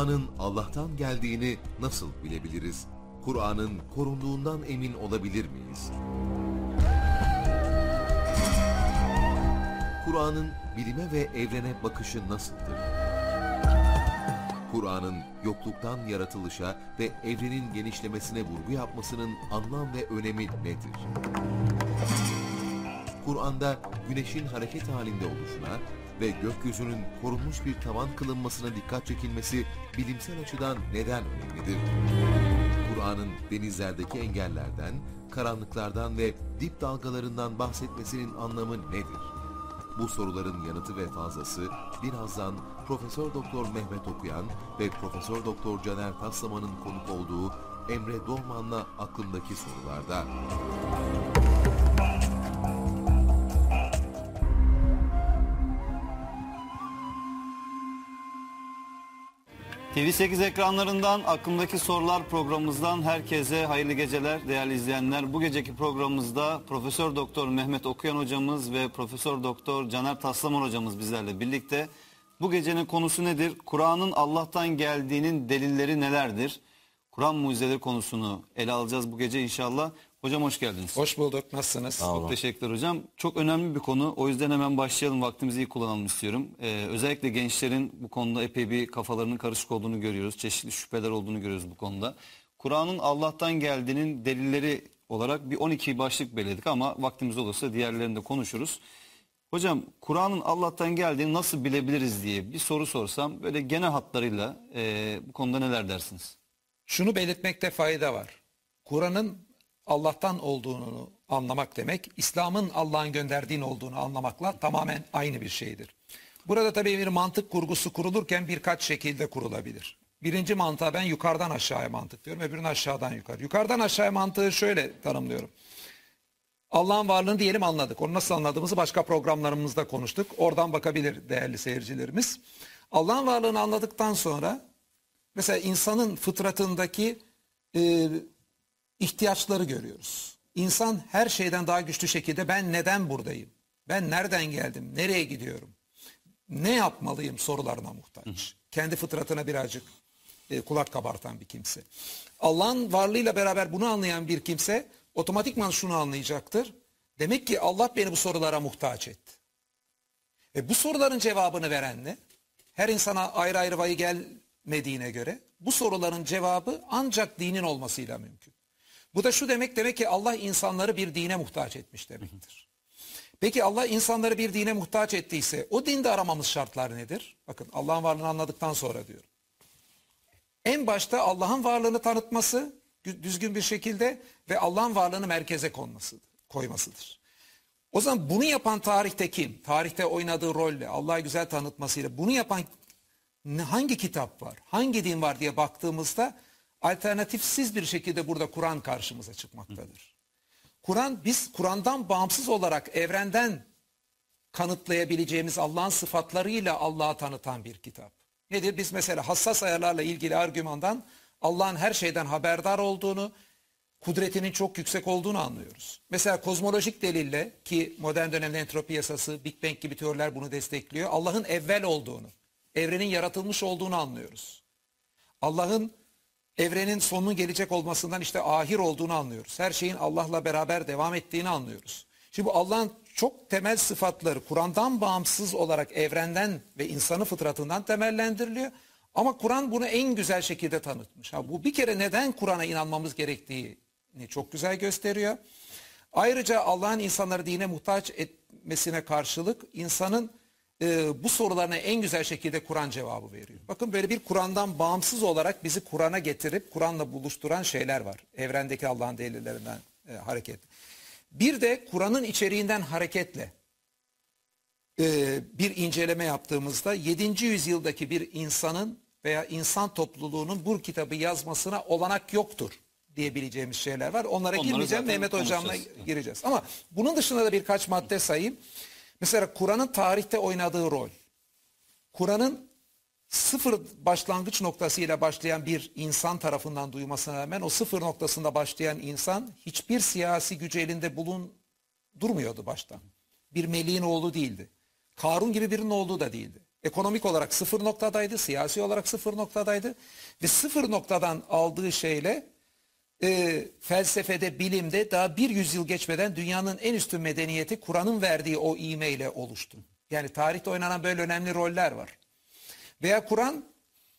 Kur'an'ın Allah'tan geldiğini nasıl bilebiliriz? Kur'an'ın korunduğundan emin olabilir miyiz? Kur'an'ın bilime ve evrene bakışı nasıldır? Kur'an'ın yokluktan yaratılışa ve evrenin genişlemesine vurgu yapmasının anlam ve önemi nedir? Kur'an'da güneşin hareket halinde oluşuna ve gökyüzünün korunmuş bir tavan kılınmasına dikkat çekilmesi bilimsel açıdan neden önemlidir? Kur'an'ın denizlerdeki engellerden, karanlıklardan ve dip dalgalarından bahsetmesinin anlamı nedir? Bu soruların yanıtı ve fazlası birazdan Profesör Doktor Mehmet Okuyan ve Profesör Doktor Caner Taslaman'ın konuk olduğu Emre Dolman'la aklımdaki sorularda. TV8 ekranlarından aklımdaki sorular programımızdan herkese hayırlı geceler değerli izleyenler. Bu geceki programımızda Profesör Doktor Mehmet Okuyan hocamız ve Profesör Doktor Caner Taslaman hocamız bizlerle birlikte. Bu gecenin konusu nedir? Kur'an'ın Allah'tan geldiğinin delilleri nelerdir? Kur'an mucizeleri konusunu ele alacağız bu gece inşallah. Hocam hoş geldiniz. Hoş bulduk. Nasılsınız? Çok teşekkürler hocam. Çok önemli bir konu. O yüzden hemen başlayalım. Vaktimizi iyi kullanalım istiyorum. Ee, özellikle gençlerin bu konuda epey bir kafalarının karışık olduğunu görüyoruz. Çeşitli şüpheler olduğunu görüyoruz bu konuda. Kur'an'ın Allah'tan geldiğinin delilleri olarak bir 12 başlık belirledik ama vaktimiz olursa diğerlerini de konuşuruz. Hocam Kur'an'ın Allah'tan geldiğini nasıl bilebiliriz diye bir soru sorsam böyle genel hatlarıyla e, bu konuda neler dersiniz? Şunu belirtmekte fayda var. Kur'an'ın Allah'tan olduğunu anlamak demek, İslam'ın Allah'ın gönderdiğini olduğunu anlamakla tamamen aynı bir şeydir. Burada tabii bir mantık kurgusu kurulurken birkaç şekilde kurulabilir. Birinci mantığa ben yukarıdan aşağıya mantık diyorum, öbürünü aşağıdan yukarı. Yukarıdan aşağıya mantığı şöyle tanımlıyorum. Allah'ın varlığını diyelim anladık. Onu nasıl anladığımızı başka programlarımızda konuştuk. Oradan bakabilir değerli seyircilerimiz. Allah'ın varlığını anladıktan sonra mesela insanın fıtratındaki e, ihtiyaçları görüyoruz. İnsan her şeyden daha güçlü şekilde ben neden buradayım? Ben nereden geldim? Nereye gidiyorum? Ne yapmalıyım sorularına muhtaç. Hı. Kendi fıtratına birazcık e, kulak kabartan bir kimse. Allah'ın varlığıyla beraber bunu anlayan bir kimse otomatikman şunu anlayacaktır. Demek ki Allah beni bu sorulara muhtaç etti. Ve bu soruların cevabını veren ne? Her insana ayrı ayrı vahiy gelmediğine göre bu soruların cevabı ancak dinin olmasıyla mümkün. Bu da şu demek demek ki Allah insanları bir dine muhtaç etmiş demektir. Peki Allah insanları bir dine muhtaç ettiyse o dinde aramamız şartlar nedir? Bakın Allah'ın varlığını anladıktan sonra diyorum. En başta Allah'ın varlığını tanıtması düzgün bir şekilde ve Allah'ın varlığını merkeze konmasıdır, koymasıdır. O zaman bunu yapan tarihte kim? Tarihte oynadığı rolle, Allah'ı güzel tanıtmasıyla bunu yapan hangi kitap var? Hangi din var diye baktığımızda alternatifsiz bir şekilde burada Kur'an karşımıza çıkmaktadır. Kur'an biz Kur'an'dan bağımsız olarak evrenden kanıtlayabileceğimiz Allah'ın sıfatlarıyla Allah'ı tanıtan bir kitap. Nedir? Biz mesela hassas ayarlarla ilgili argümandan Allah'ın her şeyden haberdar olduğunu, kudretinin çok yüksek olduğunu anlıyoruz. Mesela kozmolojik delille ki modern dönemde entropi yasası, Big Bang gibi teoriler bunu destekliyor. Allah'ın evvel olduğunu, evrenin yaratılmış olduğunu anlıyoruz. Allah'ın evrenin sonunun gelecek olmasından işte ahir olduğunu anlıyoruz. Her şeyin Allah'la beraber devam ettiğini anlıyoruz. Şimdi bu Allah'ın çok temel sıfatları Kur'an'dan bağımsız olarak evrenden ve insanı fıtratından temellendiriliyor. Ama Kur'an bunu en güzel şekilde tanıtmış. Ha, bu bir kere neden Kur'an'a inanmamız gerektiğini çok güzel gösteriyor. Ayrıca Allah'ın insanları dine muhtaç etmesine karşılık insanın e, bu sorularına en güzel şekilde Kur'an cevabı veriyor. Bakın böyle bir Kur'an'dan bağımsız olarak bizi Kur'an'a getirip Kur'an'la buluşturan şeyler var. Evrendeki Allah'ın delillerinden e, hareket. Bir de Kur'an'ın içeriğinden hareketle e, bir inceleme yaptığımızda 7. yüzyıldaki bir insanın veya insan topluluğunun bu kitabı yazmasına olanak yoktur diyebileceğimiz şeyler var. Onlara Onları girmeyeceğim. Mehmet Hocam'la gireceğiz. Ama bunun dışında da birkaç madde sayayım. Mesela Kur'an'ın tarihte oynadığı rol. Kur'an'ın sıfır başlangıç noktasıyla başlayan bir insan tarafından duymasına rağmen o sıfır noktasında başlayan insan hiçbir siyasi gücü elinde bulun durmuyordu baştan. Bir meleğin oğlu değildi. Karun gibi birinin olduğu da değildi. Ekonomik olarak sıfır noktadaydı, siyasi olarak sıfır noktadaydı ve sıfır noktadan aldığı şeyle e, felsefede, bilimde daha bir yüzyıl geçmeden dünyanın en üstün medeniyeti Kur'an'ın verdiği o ivmeyle oluştu. Yani tarihte oynanan böyle önemli roller var. Veya Kur'an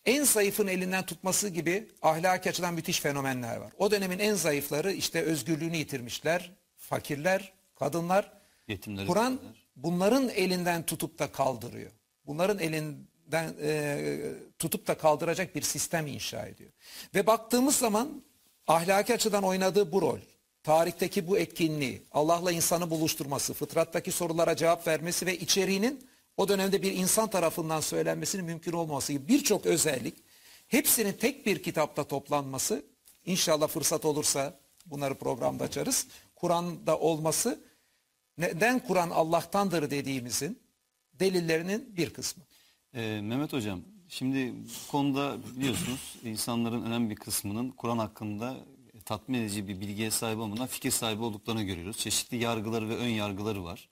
en zayıfın elinden tutması gibi ahlaki açıdan müthiş fenomenler var. O dönemin en zayıfları işte özgürlüğünü yitirmişler, fakirler, kadınlar. Yetimleri Kur'an bunların elinden tutup da kaldırıyor. Bunların elinden e, tutup da kaldıracak bir sistem inşa ediyor. Ve baktığımız zaman ahlaki açıdan oynadığı bu rol, tarihteki bu etkinliği, Allah'la insanı buluşturması, fıtrattaki sorulara cevap vermesi ve içeriğinin o dönemde bir insan tarafından söylenmesinin mümkün olmaması gibi birçok özellik hepsinin tek bir kitapta toplanması inşallah fırsat olursa bunları programda açarız. Kur'an'da olması neden Kur'an Allah'tandır dediğimizin delillerinin bir kısmı. Ee, Mehmet Hocam, şimdi bu konuda biliyorsunuz insanların önemli bir kısmının Kur'an hakkında tatmin edici bir bilgiye sahip olmadan fikir sahibi olduklarını görüyoruz. Çeşitli yargıları ve ön yargıları var.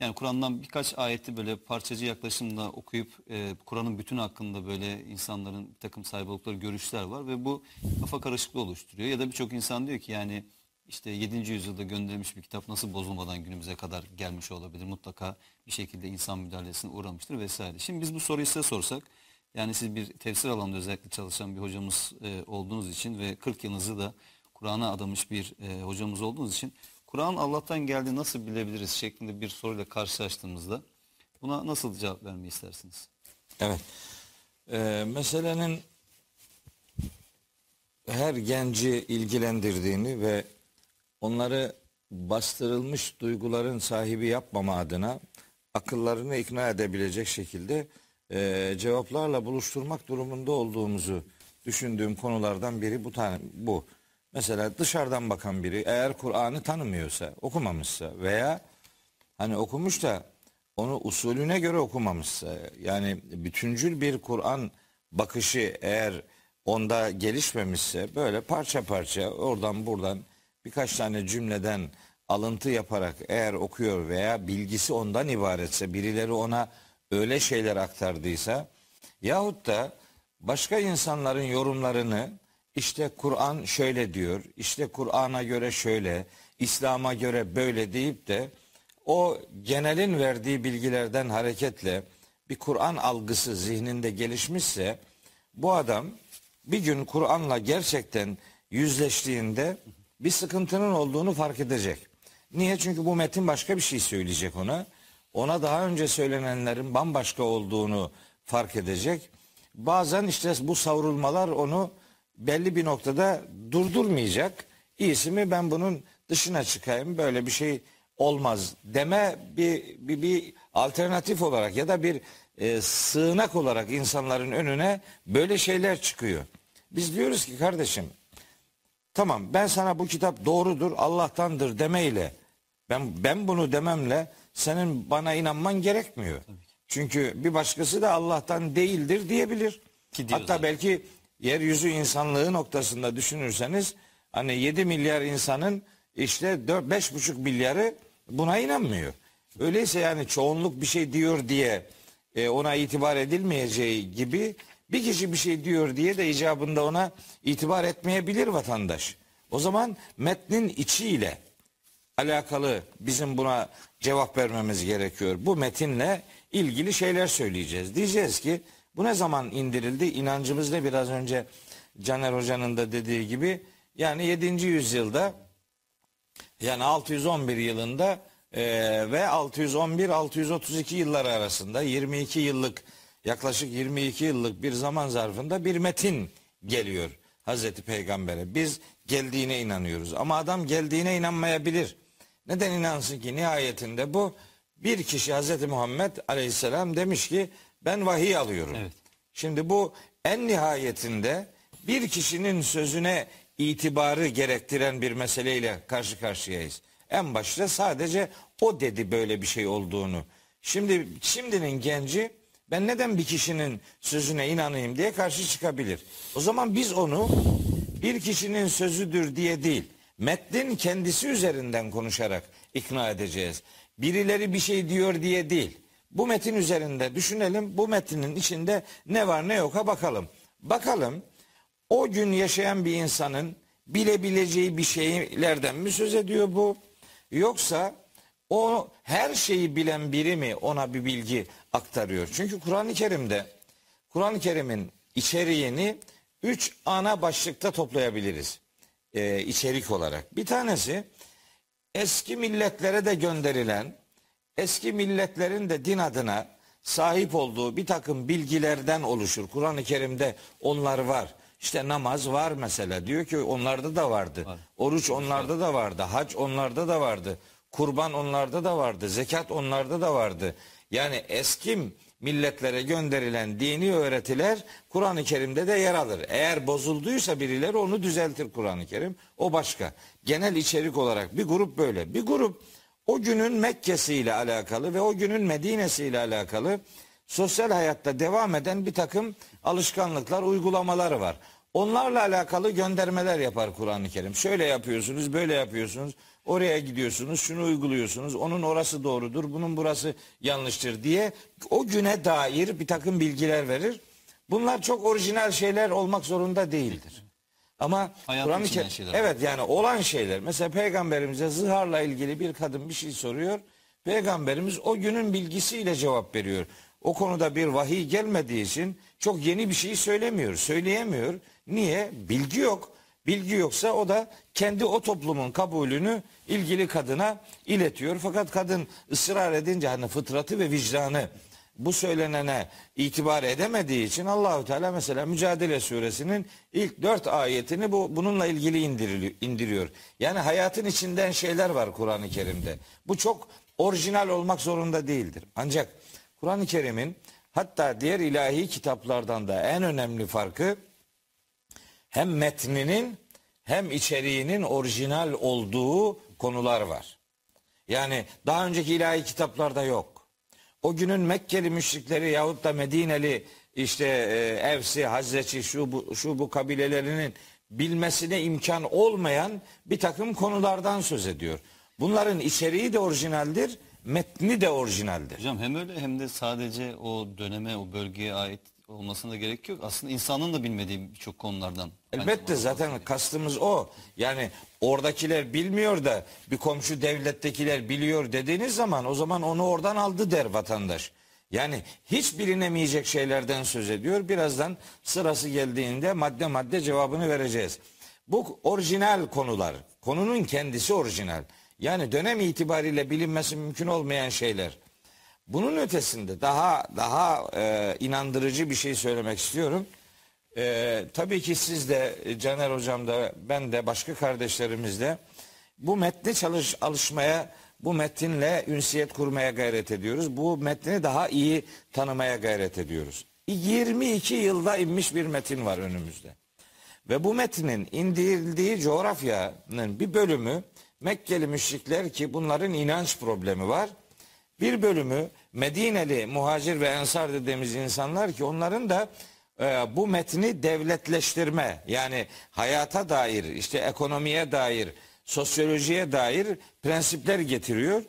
Yani Kur'an'dan birkaç ayeti böyle parçacı yaklaşımla okuyup e, Kur'an'ın bütün hakkında böyle insanların bir takım sahip oldukları görüşler var ve bu kafa karışıklığı oluşturuyor. Ya da birçok insan diyor ki yani işte 7. yüzyılda gönderilmiş bir kitap nasıl bozulmadan günümüze kadar gelmiş olabilir? Mutlaka bir şekilde insan müdahalesine uğramıştır vesaire. Şimdi biz bu soruyu size sorsak yani siz bir tefsir alanında özellikle çalışan bir hocamız e, olduğunuz için ve 40 yılınızı da Kur'an'a adamış bir e, hocamız olduğunuz için Kur'an Allah'tan geldiğini nasıl bilebiliriz şeklinde bir soruyla karşılaştığımızda buna nasıl cevap vermeyi istersiniz? Evet. Ee, meselenin her genci ilgilendirdiğini ve onları bastırılmış duyguların sahibi yapmama adına akıllarını ikna edebilecek şekilde e, cevaplarla buluşturmak durumunda olduğumuzu düşündüğüm konulardan biri bu tane bu. Mesela dışarıdan bakan biri eğer Kur'an'ı tanımıyorsa, okumamışsa veya hani okumuş da onu usulüne göre okumamışsa yani bütüncül bir Kur'an bakışı eğer onda gelişmemişse böyle parça parça oradan buradan birkaç tane cümleden alıntı yaparak eğer okuyor veya bilgisi ondan ibaretse birileri ona öyle şeyler aktardıysa yahut da başka insanların yorumlarını işte Kur'an şöyle diyor, işte Kur'an'a göre şöyle, İslam'a göre böyle deyip de o genelin verdiği bilgilerden hareketle bir Kur'an algısı zihninde gelişmişse bu adam bir gün Kur'an'la gerçekten yüzleştiğinde bir sıkıntının olduğunu fark edecek. Niye? Çünkü bu metin başka bir şey söyleyecek ona. Ona daha önce söylenenlerin bambaşka olduğunu fark edecek. Bazen işte bu savrulmalar onu belli bir noktada durdurmayacak. İyisi mi ben bunun dışına çıkayım böyle bir şey olmaz deme bir, bir, bir alternatif olarak ya da bir e, sığınak olarak insanların önüne böyle şeyler çıkıyor. Biz diyoruz ki kardeşim tamam ben sana bu kitap doğrudur Allah'tandır demeyle ben ben bunu dememle senin bana inanman gerekmiyor. Çünkü bir başkası da Allah'tan değildir diyebilir. Ki diyor Hatta zaten. belki yeryüzü insanlığı noktasında düşünürseniz hani 7 milyar insanın işte 4 5,5 milyarı buna inanmıyor. Öyleyse yani çoğunluk bir şey diyor diye e, ona itibar edilmeyeceği gibi bir kişi bir şey diyor diye de icabında ona itibar etmeyebilir vatandaş. O zaman metnin içiyle alakalı bizim buna cevap vermemiz gerekiyor. Bu metinle ilgili şeyler söyleyeceğiz. Diyeceğiz ki bu ne zaman indirildi? İnancımız ne biraz önce Caner Hoca'nın da dediği gibi yani 7. yüzyılda yani 611 yılında e, ve 611-632 yılları arasında 22 yıllık yaklaşık 22 yıllık bir zaman zarfında bir metin geliyor Hazreti Peygamber'e. Biz geldiğine inanıyoruz ama adam geldiğine inanmayabilir. Neden inansın ki nihayetinde bu bir kişi Hazreti Muhammed Aleyhisselam demiş ki ben vahiy alıyorum. Evet. Şimdi bu en nihayetinde bir kişinin sözüne itibarı gerektiren bir meseleyle karşı karşıyayız. En başta sadece o dedi böyle bir şey olduğunu. Şimdi şimdinin genci ben neden bir kişinin sözüne inanayım diye karşı çıkabilir. O zaman biz onu bir kişinin sözüdür diye değil, metnin kendisi üzerinden konuşarak ikna edeceğiz. Birileri bir şey diyor diye değil. Bu metin üzerinde düşünelim. Bu metinin içinde ne var ne yok'a bakalım. Bakalım o gün yaşayan bir insanın bilebileceği bir şeylerden mi söz ediyor bu? Yoksa o her şeyi bilen biri mi ona bir bilgi aktarıyor? Çünkü Kur'an-ı Kerim'de Kur'an-ı Kerim'in içeriğini üç ana başlıkta toplayabiliriz e, içerik olarak. Bir tanesi eski milletlere de gönderilen, eski milletlerin de din adına sahip olduğu bir takım bilgilerden oluşur. Kur'an-ı Kerim'de onlar var. İşte namaz var mesela. Diyor ki onlarda da vardı. Var. Oruç onlarda da vardı. Hac onlarda da vardı. Kurban onlarda da vardı. Zekat onlarda da vardı. Yani eski milletlere gönderilen dini öğretiler Kur'an-ı Kerim'de de yer alır. Eğer bozulduysa birileri onu düzeltir Kur'an-ı Kerim. O başka. Genel içerik olarak bir grup böyle. Bir grup o günün Mekke'si ile alakalı ve o günün Medine'si ile alakalı sosyal hayatta devam eden bir takım alışkanlıklar, uygulamaları var. Onlarla alakalı göndermeler yapar Kur'an-ı Kerim. Şöyle yapıyorsunuz, böyle yapıyorsunuz. Oraya gidiyorsunuz, şunu uyguluyorsunuz. Onun orası doğrudur, bunun burası yanlıştır diye o güne dair bir takım bilgiler verir. Bunlar çok orijinal şeyler olmak zorunda değildir. Ama Kur'an-ı Kerim evet yani olan şeyler. Mesela peygamberimize zıharla ilgili bir kadın bir şey soruyor. Peygamberimiz o günün bilgisiyle cevap veriyor. O konuda bir vahiy gelmediği için çok yeni bir şey söylemiyor, söyleyemiyor. Niye? Bilgi yok. Bilgi yoksa o da kendi o toplumun kabulünü ilgili kadına iletiyor. Fakat kadın ısrar edince hani fıtratı ve vicdanı bu söylenene itibar edemediği için Allahü Teala mesela Mücadele Suresinin ilk dört ayetini bu bununla ilgili indiriyor. Yani hayatın içinden şeyler var Kur'an-ı Kerim'de. Bu çok orijinal olmak zorunda değildir. Ancak Kur'an-ı Kerim'in hatta diğer ilahi kitaplardan da en önemli farkı hem metninin hem içeriğinin orijinal olduğu konular var. Yani daha önceki ilahi kitaplarda yok. O günün Mekkeli müşrikleri yahut da Medineli işte e, Evsi, Hazreti şu bu, şu bu kabilelerinin bilmesine imkan olmayan bir takım konulardan söz ediyor. Bunların içeriği de orijinaldir, metni de orijinaldir. Hocam hem öyle hem de sadece o döneme, o bölgeye ait olmasına da gerek yok. Aslında insanın da bilmediği birçok konulardan. Elbette zaten kastımız o. Yani oradakiler bilmiyor da bir komşu devlettekiler biliyor dediğiniz zaman o zaman onu oradan aldı der vatandaş. Yani hiç bilinemeyecek şeylerden söz ediyor. Birazdan sırası geldiğinde madde madde cevabını vereceğiz. Bu orijinal konular. Konunun kendisi orijinal. Yani dönem itibariyle bilinmesi mümkün olmayan şeyler. Bunun ötesinde daha daha e, inandırıcı bir şey söylemek istiyorum. E, tabii ki siz de e, Caner hocam da ben de başka kardeşlerimiz de bu metne çalış alışmaya bu metinle ünsiyet kurmaya gayret ediyoruz. Bu metni daha iyi tanımaya gayret ediyoruz. 22 yılda inmiş bir metin var önümüzde. Ve bu metnin indirildiği coğrafyanın bir bölümü Mekkeli müşrikler ki bunların inanç problemi var. Bir bölümü Medineli muhacir ve ensar dediğimiz insanlar ki onların da e, bu metni devletleştirme yani hayata dair işte ekonomiye dair sosyolojiye dair prensipler getiriyor.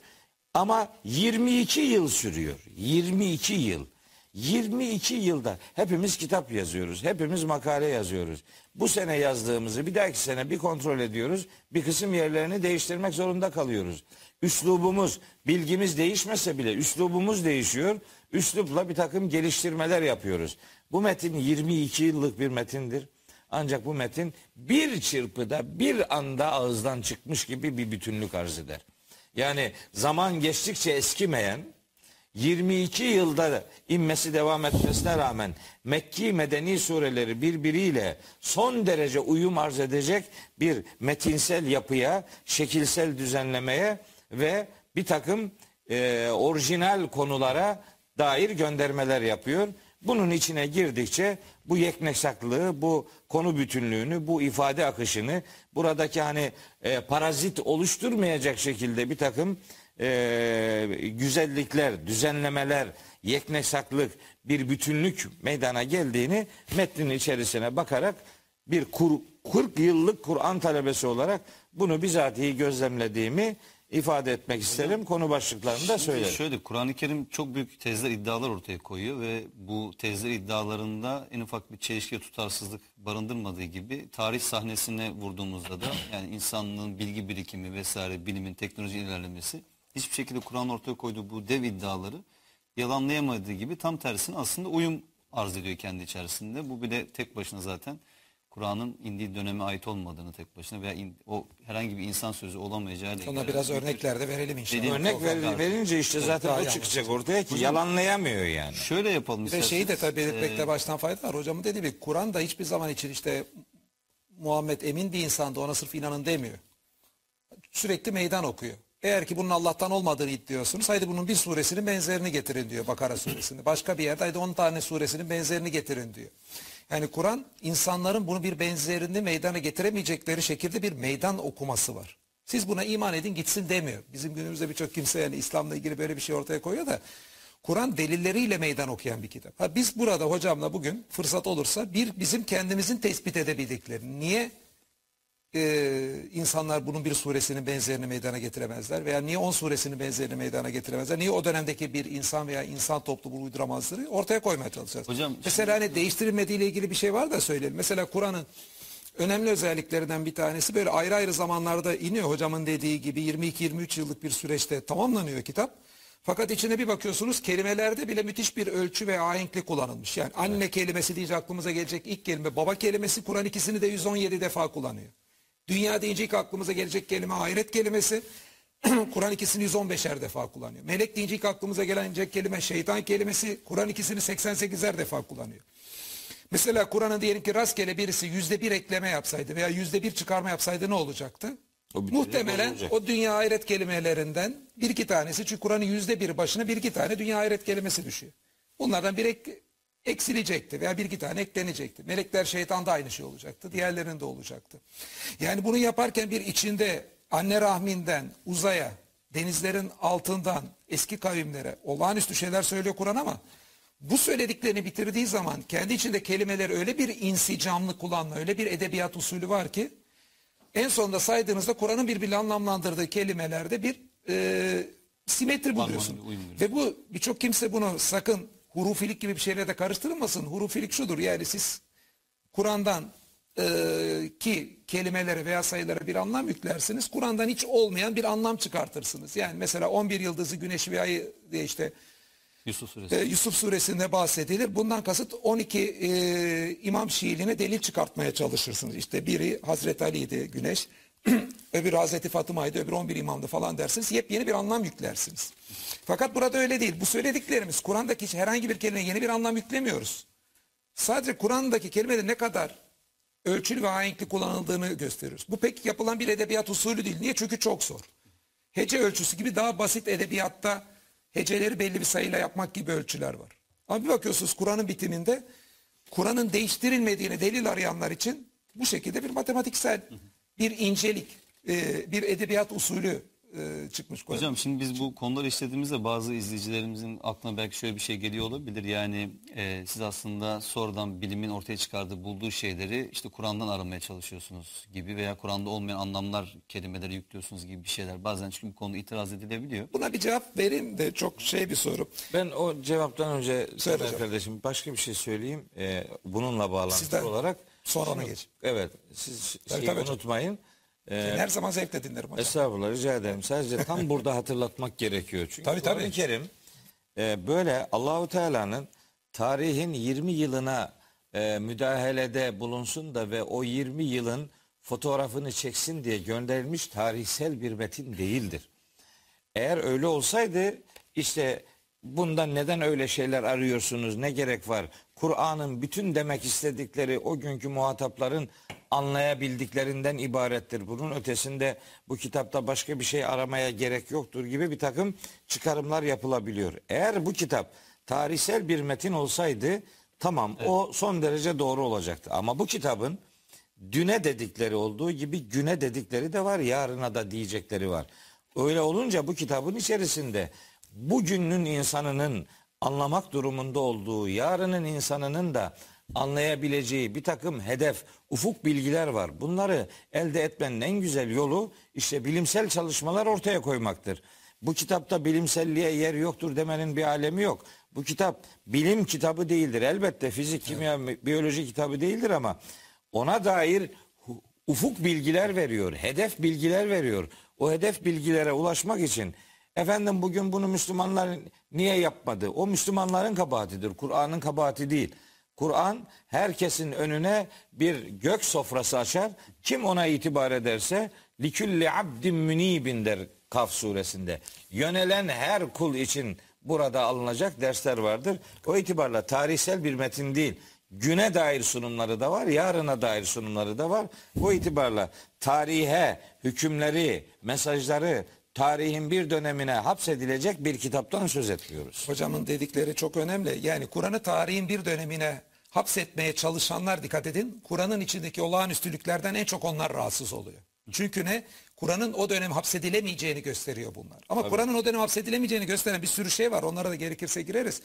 Ama 22 yıl sürüyor. 22 yıl. 22 yılda hepimiz kitap yazıyoruz. Hepimiz makale yazıyoruz. Bu sene yazdığımızı bir dahaki sene bir kontrol ediyoruz. Bir kısım yerlerini değiştirmek zorunda kalıyoruz. Üslubumuz, bilgimiz değişmese bile üslubumuz değişiyor. Üslupla bir takım geliştirmeler yapıyoruz. Bu metin 22 yıllık bir metindir. Ancak bu metin bir çırpıda bir anda ağızdan çıkmış gibi bir bütünlük arz eder. Yani zaman geçtikçe eskimeyen 22 yılda inmesi devam etmesine rağmen Mekki medeni sureleri birbiriyle son derece uyum arz edecek bir metinsel yapıya, şekilsel düzenlemeye ve bir takım e, orijinal konulara dair göndermeler yapıyor. Bunun içine girdikçe bu yekneksaklığı, bu konu bütünlüğünü, bu ifade akışını, buradaki hani e, parazit oluşturmayacak şekilde bir takım e, güzellikler, düzenlemeler, yeknesaklık, bir bütünlük meydana geldiğini metnin içerisine bakarak bir kur, 40 yıllık Kur'an talebesi olarak bunu bizatihi gözlemlediğimi ifade etmek isterim. Konu başlıklarını da söylerim. Şöyle Kur'an-ı Kerim çok büyük tezler iddialar ortaya koyuyor ve bu tezler iddialarında en ufak bir çelişki tutarsızlık barındırmadığı gibi tarih sahnesine vurduğumuzda da yani insanlığın bilgi birikimi vesaire bilimin teknoloji ilerlemesi hiçbir şekilde Kur'an ortaya koyduğu bu dev iddiaları yalanlayamadığı gibi tam tersine aslında uyum arz ediyor kendi içerisinde. Bu bile tek başına zaten Kur'an'ın indiği döneme ait olmadığını tek başına veya in- o herhangi bir insan sözü olamayacağı ile biraz bir- örnekler de verelim inşallah. Dediğim- Örnek ver- verince işte zaten o çıkacak ortaya ki yalanlayamıyor yani. Şöyle yapalım de şeyi de tabii belirtmekte baştan fayda var. Hocamın dediği gibi Kur'an da hiçbir zaman için işte Muhammed emin bir insandı ona sırf inanın demiyor. Sürekli meydan okuyor. Eğer ki bunun Allah'tan olmadığını iddiyorsunuz haydi bunun bir suresinin benzerini getirin diyor Bakara suresinde. Başka bir yerde haydi 10 tane suresinin benzerini getirin diyor. Yani Kur'an insanların bunu bir benzerini meydana getiremeyecekleri şekilde bir meydan okuması var. Siz buna iman edin gitsin demiyor. Bizim günümüzde birçok kimse yani İslam'la ilgili böyle bir şey ortaya koyuyor da Kur'an delilleriyle meydan okuyan bir kitap. Ha biz burada hocamla bugün fırsat olursa bir bizim kendimizin tespit edebildikleri. Niye e, insanlar bunun bir suresinin benzerini meydana getiremezler veya niye 10 suresinin benzerini meydana getiremezler? Niye o dönemdeki bir insan veya insan toplumu uyduramazları ortaya koymaya çalışacağız. Hocam, Mesela hani değiştirilmediğiyle ilgili bir şey var da söyleyelim. Mesela Kur'an'ın önemli özelliklerinden bir tanesi böyle ayrı ayrı zamanlarda iniyor hocamın dediği gibi 22-23 yıllık bir süreçte tamamlanıyor kitap. Fakat içine bir bakıyorsunuz kelimelerde bile müthiş bir ölçü ve ahenklik kullanılmış. Yani anne kelimesi deyince aklımıza gelecek ilk kelime baba kelimesi Kur'an ikisini de 117 defa kullanıyor. Dünya deyince ilk aklımıza gelecek kelime ahiret kelimesi Kur'an ikisini 115'er defa kullanıyor. Melek deyince ilk aklımıza gelecek kelime şeytan kelimesi Kur'an ikisini 88'er defa kullanıyor. Mesela Kur'an'ın diyelim ki rastgele birisi yüzde bir ekleme yapsaydı veya yüzde bir çıkarma yapsaydı ne olacaktı? O Muhtemelen bozulacak. o dünya ahiret kelimelerinden bir iki tanesi çünkü Kur'an'ın yüzde bir başına bir iki tane dünya ahiret kelimesi düşüyor. Bunlardan bir ek, eksilecekti veya bir iki tane eklenecekti. Melekler şeytan da aynı şey olacaktı. Diğerlerinin de olacaktı. Yani bunu yaparken bir içinde anne rahminden uzaya, denizlerin altından eski kavimlere olağanüstü şeyler söylüyor Kur'an ama bu söylediklerini bitirdiği zaman kendi içinde kelimeleri öyle bir insicamlı kullanma, öyle bir edebiyat usulü var ki en sonunda saydığınızda Kur'an'ın birbiriyle anlamlandırdığı kelimelerde bir e, simetri buluyorsun. Ve bu birçok kimse bunu sakın hurufilik gibi bir şeyle de karıştırmasın. Hurufilik şudur yani siz Kur'an'dan e, ki kelimelere veya sayılara bir anlam yüklersiniz. Kur'an'dan hiç olmayan bir anlam çıkartırsınız. Yani mesela 11 yıldızı, güneşi ve ayı diye işte Yusuf suresi. e, Yusuf suresinde bahsedilir. Bundan kasıt 12 e, imam Şiiliğine delil çıkartmaya çalışırsınız. İşte biri Hazreti Ali'ydi güneş, öbürü Hazreti Fatıma'ydı, öbürü 11 imamdı falan dersiniz. Yepyeni bir anlam yüklersiniz. Fakat burada öyle değil. Bu söylediklerimiz Kur'an'daki herhangi bir kelimeye yeni bir anlam yüklemiyoruz. Sadece Kur'an'daki kelimede ne kadar ölçülü ve ahenkli kullanıldığını gösteriyoruz. Bu pek yapılan bir edebiyat usulü değil. Niye? Çünkü çok zor. Hece ölçüsü gibi daha basit edebiyatta heceleri belli bir sayıyla yapmak gibi ölçüler var. Ama bir bakıyorsunuz Kur'an'ın bitiminde Kur'an'ın değiştirilmediğini delil arayanlar için bu şekilde bir matematiksel bir incelik, e, bir edebiyat usulü e, çıkmış Kur'an. Hocam şimdi biz bu konuları işlediğimizde bazı izleyicilerimizin aklına belki şöyle bir şey geliyor olabilir. Yani e, siz aslında sonradan bilimin ortaya çıkardığı, bulduğu şeyleri işte Kur'an'dan aramaya çalışıyorsunuz gibi veya Kur'an'da olmayan anlamlar, kelimeleri yüklüyorsunuz gibi bir şeyler. Bazen çünkü bu konuda itiraz edilebiliyor. Buna bir cevap vereyim de çok şey bir soru. Ben o cevaptan önce Söyle kardeşim başka bir şey söyleyeyim. Ee, bununla bağlantılı Sizden olarak. Sonra ona geç. Evet. Siz Tabii, şeyi tabii unutmayın. Ee, Her zaman zevkle dinlerim hocam. Estağfurullah rica ederim. Sadece tam burada hatırlatmak gerekiyor. Çünkü Tabii, tabii. Kur'an-ı Kerim e, böyle Allahu Teala'nın tarihin 20 yılına e, müdahalede bulunsun da ve o 20 yılın fotoğrafını çeksin diye gönderilmiş tarihsel bir metin değildir. Eğer öyle olsaydı işte bundan neden öyle şeyler arıyorsunuz ne gerek var? Kur'an'ın bütün demek istedikleri o günkü muhatapların anlayabildiklerinden ibarettir. Bunun ötesinde bu kitapta başka bir şey aramaya gerek yoktur gibi bir takım çıkarımlar yapılabiliyor. Eğer bu kitap tarihsel bir metin olsaydı tamam o son derece doğru olacaktı. Ama bu kitabın düne dedikleri olduğu gibi güne dedikleri de var, yarına da diyecekleri var. Öyle olunca bu kitabın içerisinde bugünün insanının anlamak durumunda olduğu, yarının insanının da anlayabileceği bir takım hedef, ufuk bilgiler var. Bunları elde etmenin en güzel yolu işte bilimsel çalışmalar ortaya koymaktır. Bu kitapta bilimselliğe yer yoktur demenin bir alemi yok. Bu kitap bilim kitabı değildir. Elbette fizik, kimya, biyoloji kitabı değildir ama ona dair ufuk bilgiler veriyor, hedef bilgiler veriyor. O hedef bilgilere ulaşmak için efendim bugün bunu Müslümanlar niye yapmadı? O Müslümanların kabahatidir, Kur'an'ın kabahati değil. Kur'an herkesin önüne bir gök sofrası açar. Kim ona itibar ederse likülli abdin münibin der Kaf suresinde. Yönelen her kul için burada alınacak dersler vardır. O itibarla tarihsel bir metin değil. Güne dair sunumları da var, yarına dair sunumları da var. O itibarla tarihe, hükümleri, mesajları, tarihin bir dönemine hapsedilecek bir kitaptan söz etmiyoruz. Hocamın dedikleri çok önemli. Yani Kur'an'ı tarihin bir dönemine hapsetmeye çalışanlar dikkat edin. Kur'an'ın içindeki olağanüstülüklerden en çok onlar rahatsız oluyor. Çünkü ne? Kur'an'ın o dönem hapsedilemeyeceğini gösteriyor bunlar. Ama Kur'an'ın o dönem hapsedilemeyeceğini gösteren bir sürü şey var. Onlara da gerekirse gireriz.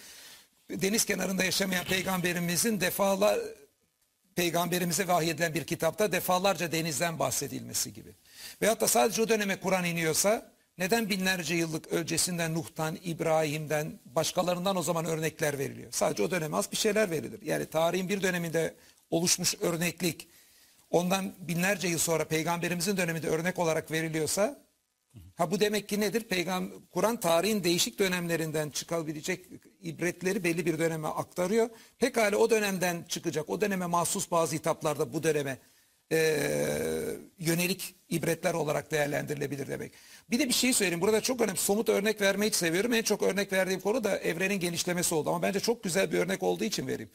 Deniz kenarında yaşamayan peygamberimizin defalar peygamberimize vahyedilen bir kitapta defalarca denizden bahsedilmesi gibi. Veyahut da sadece o döneme Kur'an iniyorsa neden binlerce yıllık öncesinden Nuh'tan, İbrahim'den, başkalarından o zaman örnekler veriliyor? Sadece o döneme az bir şeyler verilir. Yani tarihin bir döneminde oluşmuş örneklik ondan binlerce yıl sonra peygamberimizin döneminde örnek olarak veriliyorsa ha bu demek ki nedir? Peygam Kur'an tarihin değişik dönemlerinden çıkabilecek ibretleri belli bir döneme aktarıyor. Pekala o dönemden çıkacak, o döneme mahsus bazı hitaplarda bu döneme eee, yönelik ibretler olarak değerlendirilebilir demek. Bir de bir şey söyleyeyim. Burada çok önemli. Somut örnek vermeyi seviyorum. En çok örnek verdiğim konu da evrenin genişlemesi oldu. Ama bence çok güzel bir örnek olduğu için vereyim.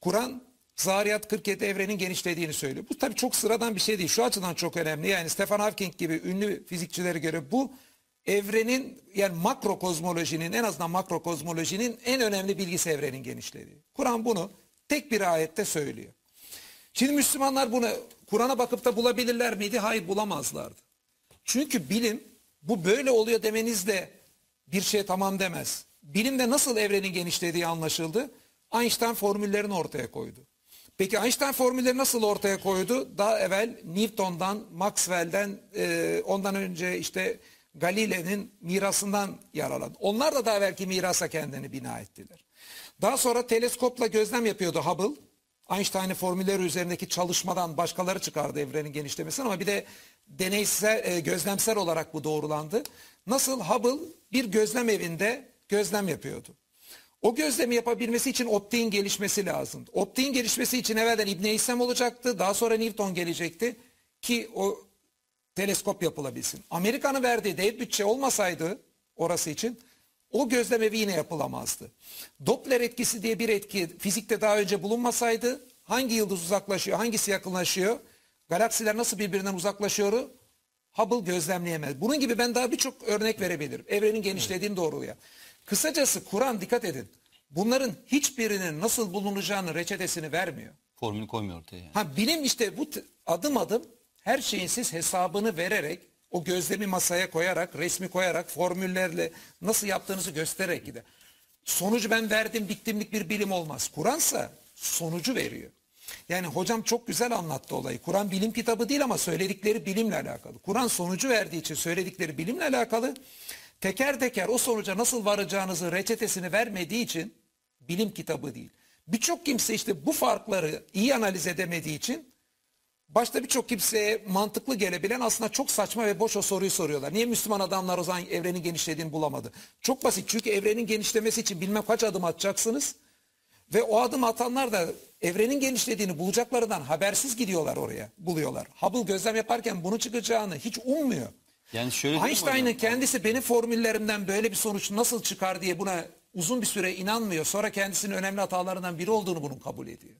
Kur'an Zariyat 47 evrenin genişlediğini söylüyor. Bu tabii çok sıradan bir şey değil. Şu açıdan çok önemli. Yani Stephen Hawking gibi ünlü fizikçilere göre bu evrenin yani makro kozmolojinin en azından makro kozmolojinin en önemli bilgisi evrenin genişlediği. Kur'an bunu tek bir ayette söylüyor. Şimdi Müslümanlar bunu Kur'an'a bakıp da bulabilirler miydi? Hayır bulamazlardı. Çünkü bilim bu böyle oluyor demenizle bir şey tamam demez. Bilimde nasıl evrenin genişlediği anlaşıldı. Einstein formüllerini ortaya koydu. Peki Einstein formülleri nasıl ortaya koydu? Daha evvel Newton'dan, Maxwell'den, e, ondan önce işte Galile'nin mirasından yararlandı. Onlar da daha evvelki mirasa kendini bina ettiler. Daha sonra teleskopla gözlem yapıyordu Hubble. Einstein'ın formülleri üzerindeki çalışmadan başkaları çıkardı evrenin genişlemesini ama bir de deneysel, e, gözlemsel olarak bu doğrulandı. Nasıl Hubble bir gözlem evinde gözlem yapıyordu. O gözlemi yapabilmesi için optiğin gelişmesi lazım. Optiğin gelişmesi için evvelden İbn İslam olacaktı. Daha sonra Newton gelecekti ki o teleskop yapılabilsin. Amerika'nın verdiği dev bütçe olmasaydı orası için o gözlem evi yine yapılamazdı. Doppler etkisi diye bir etki fizikte daha önce bulunmasaydı hangi yıldız uzaklaşıyor, hangisi yakınlaşıyor, galaksiler nasıl birbirinden uzaklaşıyor Hubble gözlemleyemez. Bunun gibi ben daha birçok örnek verebilirim. Evrenin genişlediğini doğruluyor. Kısacası Kur'an dikkat edin. Bunların hiçbirinin nasıl bulunacağını reçetesini vermiyor. Formülü koymuyor ortaya. Yani. Ha bilim işte bu adım adım her şeyin siz hesabını vererek o gözlemi masaya koyarak, resmi koyarak, formüllerle nasıl yaptığınızı göstererek gider. Sonucu ben verdim bittimlik bir bilim olmaz. Kur'ansa sonucu veriyor. Yani hocam çok güzel anlattı olayı. Kur'an bilim kitabı değil ama söyledikleri bilimle alakalı. Kur'an sonucu verdiği için söyledikleri bilimle alakalı. Teker teker o sonuca nasıl varacağınızı reçetesini vermediği için bilim kitabı değil. Birçok kimse işte bu farkları iyi analiz edemediği için başta birçok kimseye mantıklı gelebilen aslında çok saçma ve boş o soruyu soruyorlar. Niye Müslüman adamlar o zaman evrenin genişlediğini bulamadı? Çok basit çünkü evrenin genişlemesi için bilmem kaç adım atacaksınız. Ve o adım atanlar da evrenin genişlediğini bulacaklarından habersiz gidiyorlar oraya, buluyorlar. Hubble gözlem yaparken bunu çıkacağını hiç ummuyor. Yani şöyle Einstein'ın kendisi benim formüllerimden böyle bir sonuç nasıl çıkar diye buna uzun bir süre inanmıyor. Sonra kendisinin önemli hatalarından biri olduğunu bunun kabul ediyor.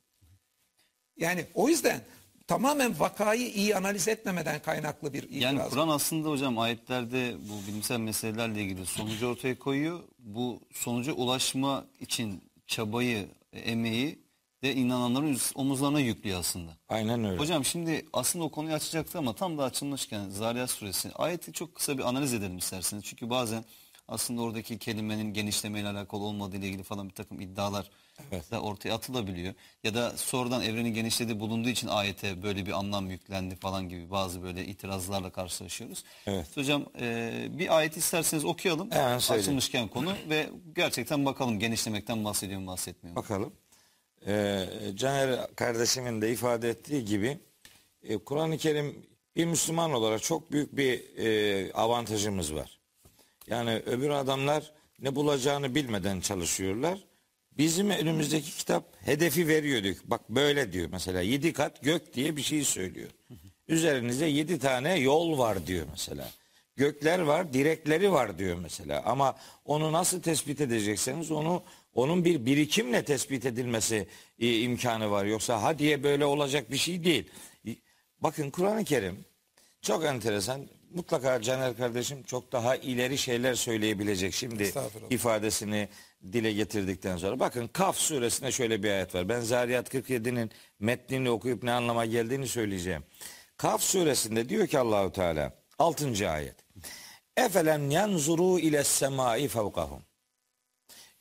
Yani o yüzden tamamen vakayı iyi analiz etmemeden kaynaklı bir itiraz. Yani Kur'an aslında hocam ayetlerde bu bilimsel meselelerle ilgili sonucu ortaya koyuyor. Bu sonuca ulaşma için çabayı, emeği de inananların omuzlarına yüklüyor aslında. Aynen öyle. Hocam şimdi aslında o konuyu açacaktı ama tam da açılmışken Zariyat suresi ayeti çok kısa bir analiz edelim isterseniz. Çünkü bazen aslında oradaki kelimenin genişlemeyle alakalı olmadığı ile ilgili falan bir takım iddialar da ortaya atılabiliyor. Ya da sonradan evrenin genişlediği bulunduğu için ayete böyle bir anlam yüklendi falan gibi bazı böyle itirazlarla karşılaşıyoruz. Evet. Hocam e, bir ayet isterseniz okuyalım. Hemen. Açılmışken konu ve gerçekten bakalım genişlemekten bahsediyor mu bahsetmiyor mu? Bakalım. Ee, Caner kardeşimin de ifade ettiği gibi e, Kur'an-ı Kerim bir Müslüman olarak çok büyük bir e, avantajımız var. Yani öbür adamlar ne bulacağını bilmeden çalışıyorlar. Bizim önümüzdeki kitap hedefi veriyor Bak böyle diyor mesela yedi kat gök diye bir şey söylüyor. Üzerinize yedi tane yol var diyor mesela. Gökler var, direkleri var diyor mesela. Ama onu nasıl tespit edecekseniz onu onun bir birikimle tespit edilmesi e, imkanı var. Yoksa ha diye böyle olacak bir şey değil. E, Bakın Kur'an-ı Kerim çok enteresan. Mutlaka Caner kardeşim çok daha ileri şeyler söyleyebilecek şimdi ifadesini dile getirdikten sonra. Bakın Kaf suresinde şöyle bir ayet var. Ben Zariyat 47'nin metnini okuyup ne anlama geldiğini söyleyeceğim. Kaf suresinde diyor ki Allahu Teala 6. ayet. Efelem yanzuru ile semai fevkahum.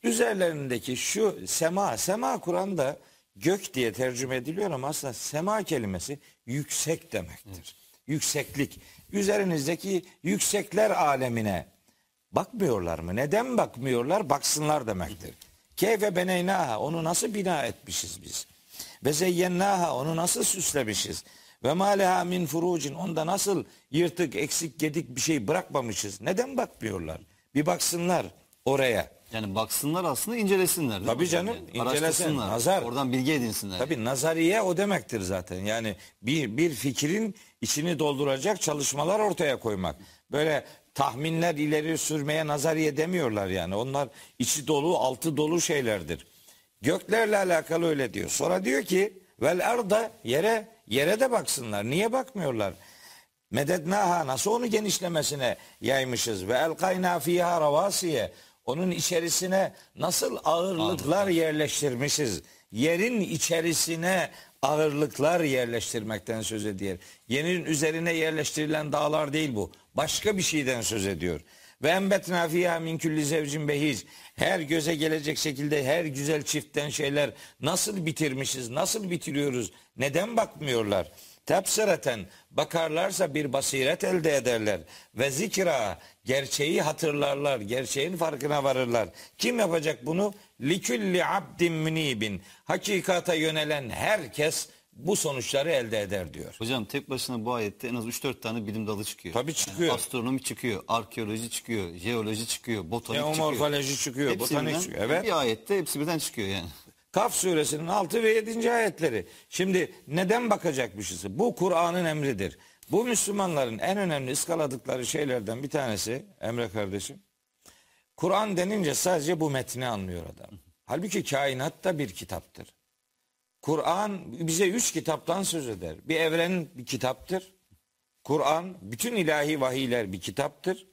Üzerlerindeki şu sema, sema Kur'an'da gök diye tercüme ediliyor ama aslında sema kelimesi yüksek demektir. Yükseklik. Üzerinizdeki yüksekler alemine bakmıyorlar mı? Neden bakmıyorlar? Baksınlar demektir. Keyfe beneynaha onu nasıl bina etmişiz biz? Ve zeyyennaha onu nasıl süslemişiz? Ve maleha min furucin onda nasıl yırtık, eksik, gedik bir şey bırakmamışız? Neden bakmıyorlar? Bir baksınlar oraya. Yani baksınlar aslında incelesinler. değil mi Tabii hocam canım, yani? incelesin, nazar. Oradan bilgi edinsinler. Tabii nazariye o demektir zaten. Yani bir, bir fikrin içini dolduracak çalışmalar ortaya koymak. Böyle tahminler ileri sürmeye nazariye demiyorlar yani. Onlar içi dolu, altı dolu şeylerdir. Göklerle alakalı öyle diyor. Sonra diyor ki vel arda yere yere de baksınlar. Niye bakmıyorlar? Medednaha nasıl onu genişlemesine yaymışız ve elkayna fiha ravasiye onun içerisine nasıl ağırlıklar yerleştirmişiz. Yerin içerisine ağırlıklar yerleştirmekten söz ediyor. Yerin üzerine yerleştirilen dağlar değil bu. Başka bir şeyden söz ediyor. Ve embetna fiha min kulli zevcin behiz. Her göze gelecek şekilde her güzel çiftten şeyler nasıl bitirmişiz, nasıl bitiriyoruz? Neden bakmıyorlar? Tepsireten bakarlarsa bir basiret elde ederler. Ve zikra gerçeği hatırlarlar, gerçeğin farkına varırlar. Kim yapacak bunu? Likülli abdin münibin. Hakikata yönelen herkes bu sonuçları elde eder diyor. Hocam tek başına bu ayette en az 3-4 tane bilim dalı çıkıyor. Tabii çıkıyor. astronomi çıkıyor, arkeoloji çıkıyor, jeoloji çıkıyor, botanik çıkıyor. Geomorfoloji çıkıyor, Hepsi botanik çıkıyor. Evet. Bir ayette hepsi birden çıkıyor yani. Kaf suresinin 6 ve 7. ayetleri. Şimdi neden bakacakmışız? Bu Kur'an'ın emridir. Bu Müslümanların en önemli ıskaladıkları şeylerden bir tanesi Emre kardeşim. Kur'an denince sadece bu metni anlıyor adam. Halbuki kainat da bir kitaptır. Kur'an bize üç kitaptan söz eder. Bir evrenin bir kitaptır. Kur'an, bütün ilahi vahiyler bir kitaptır.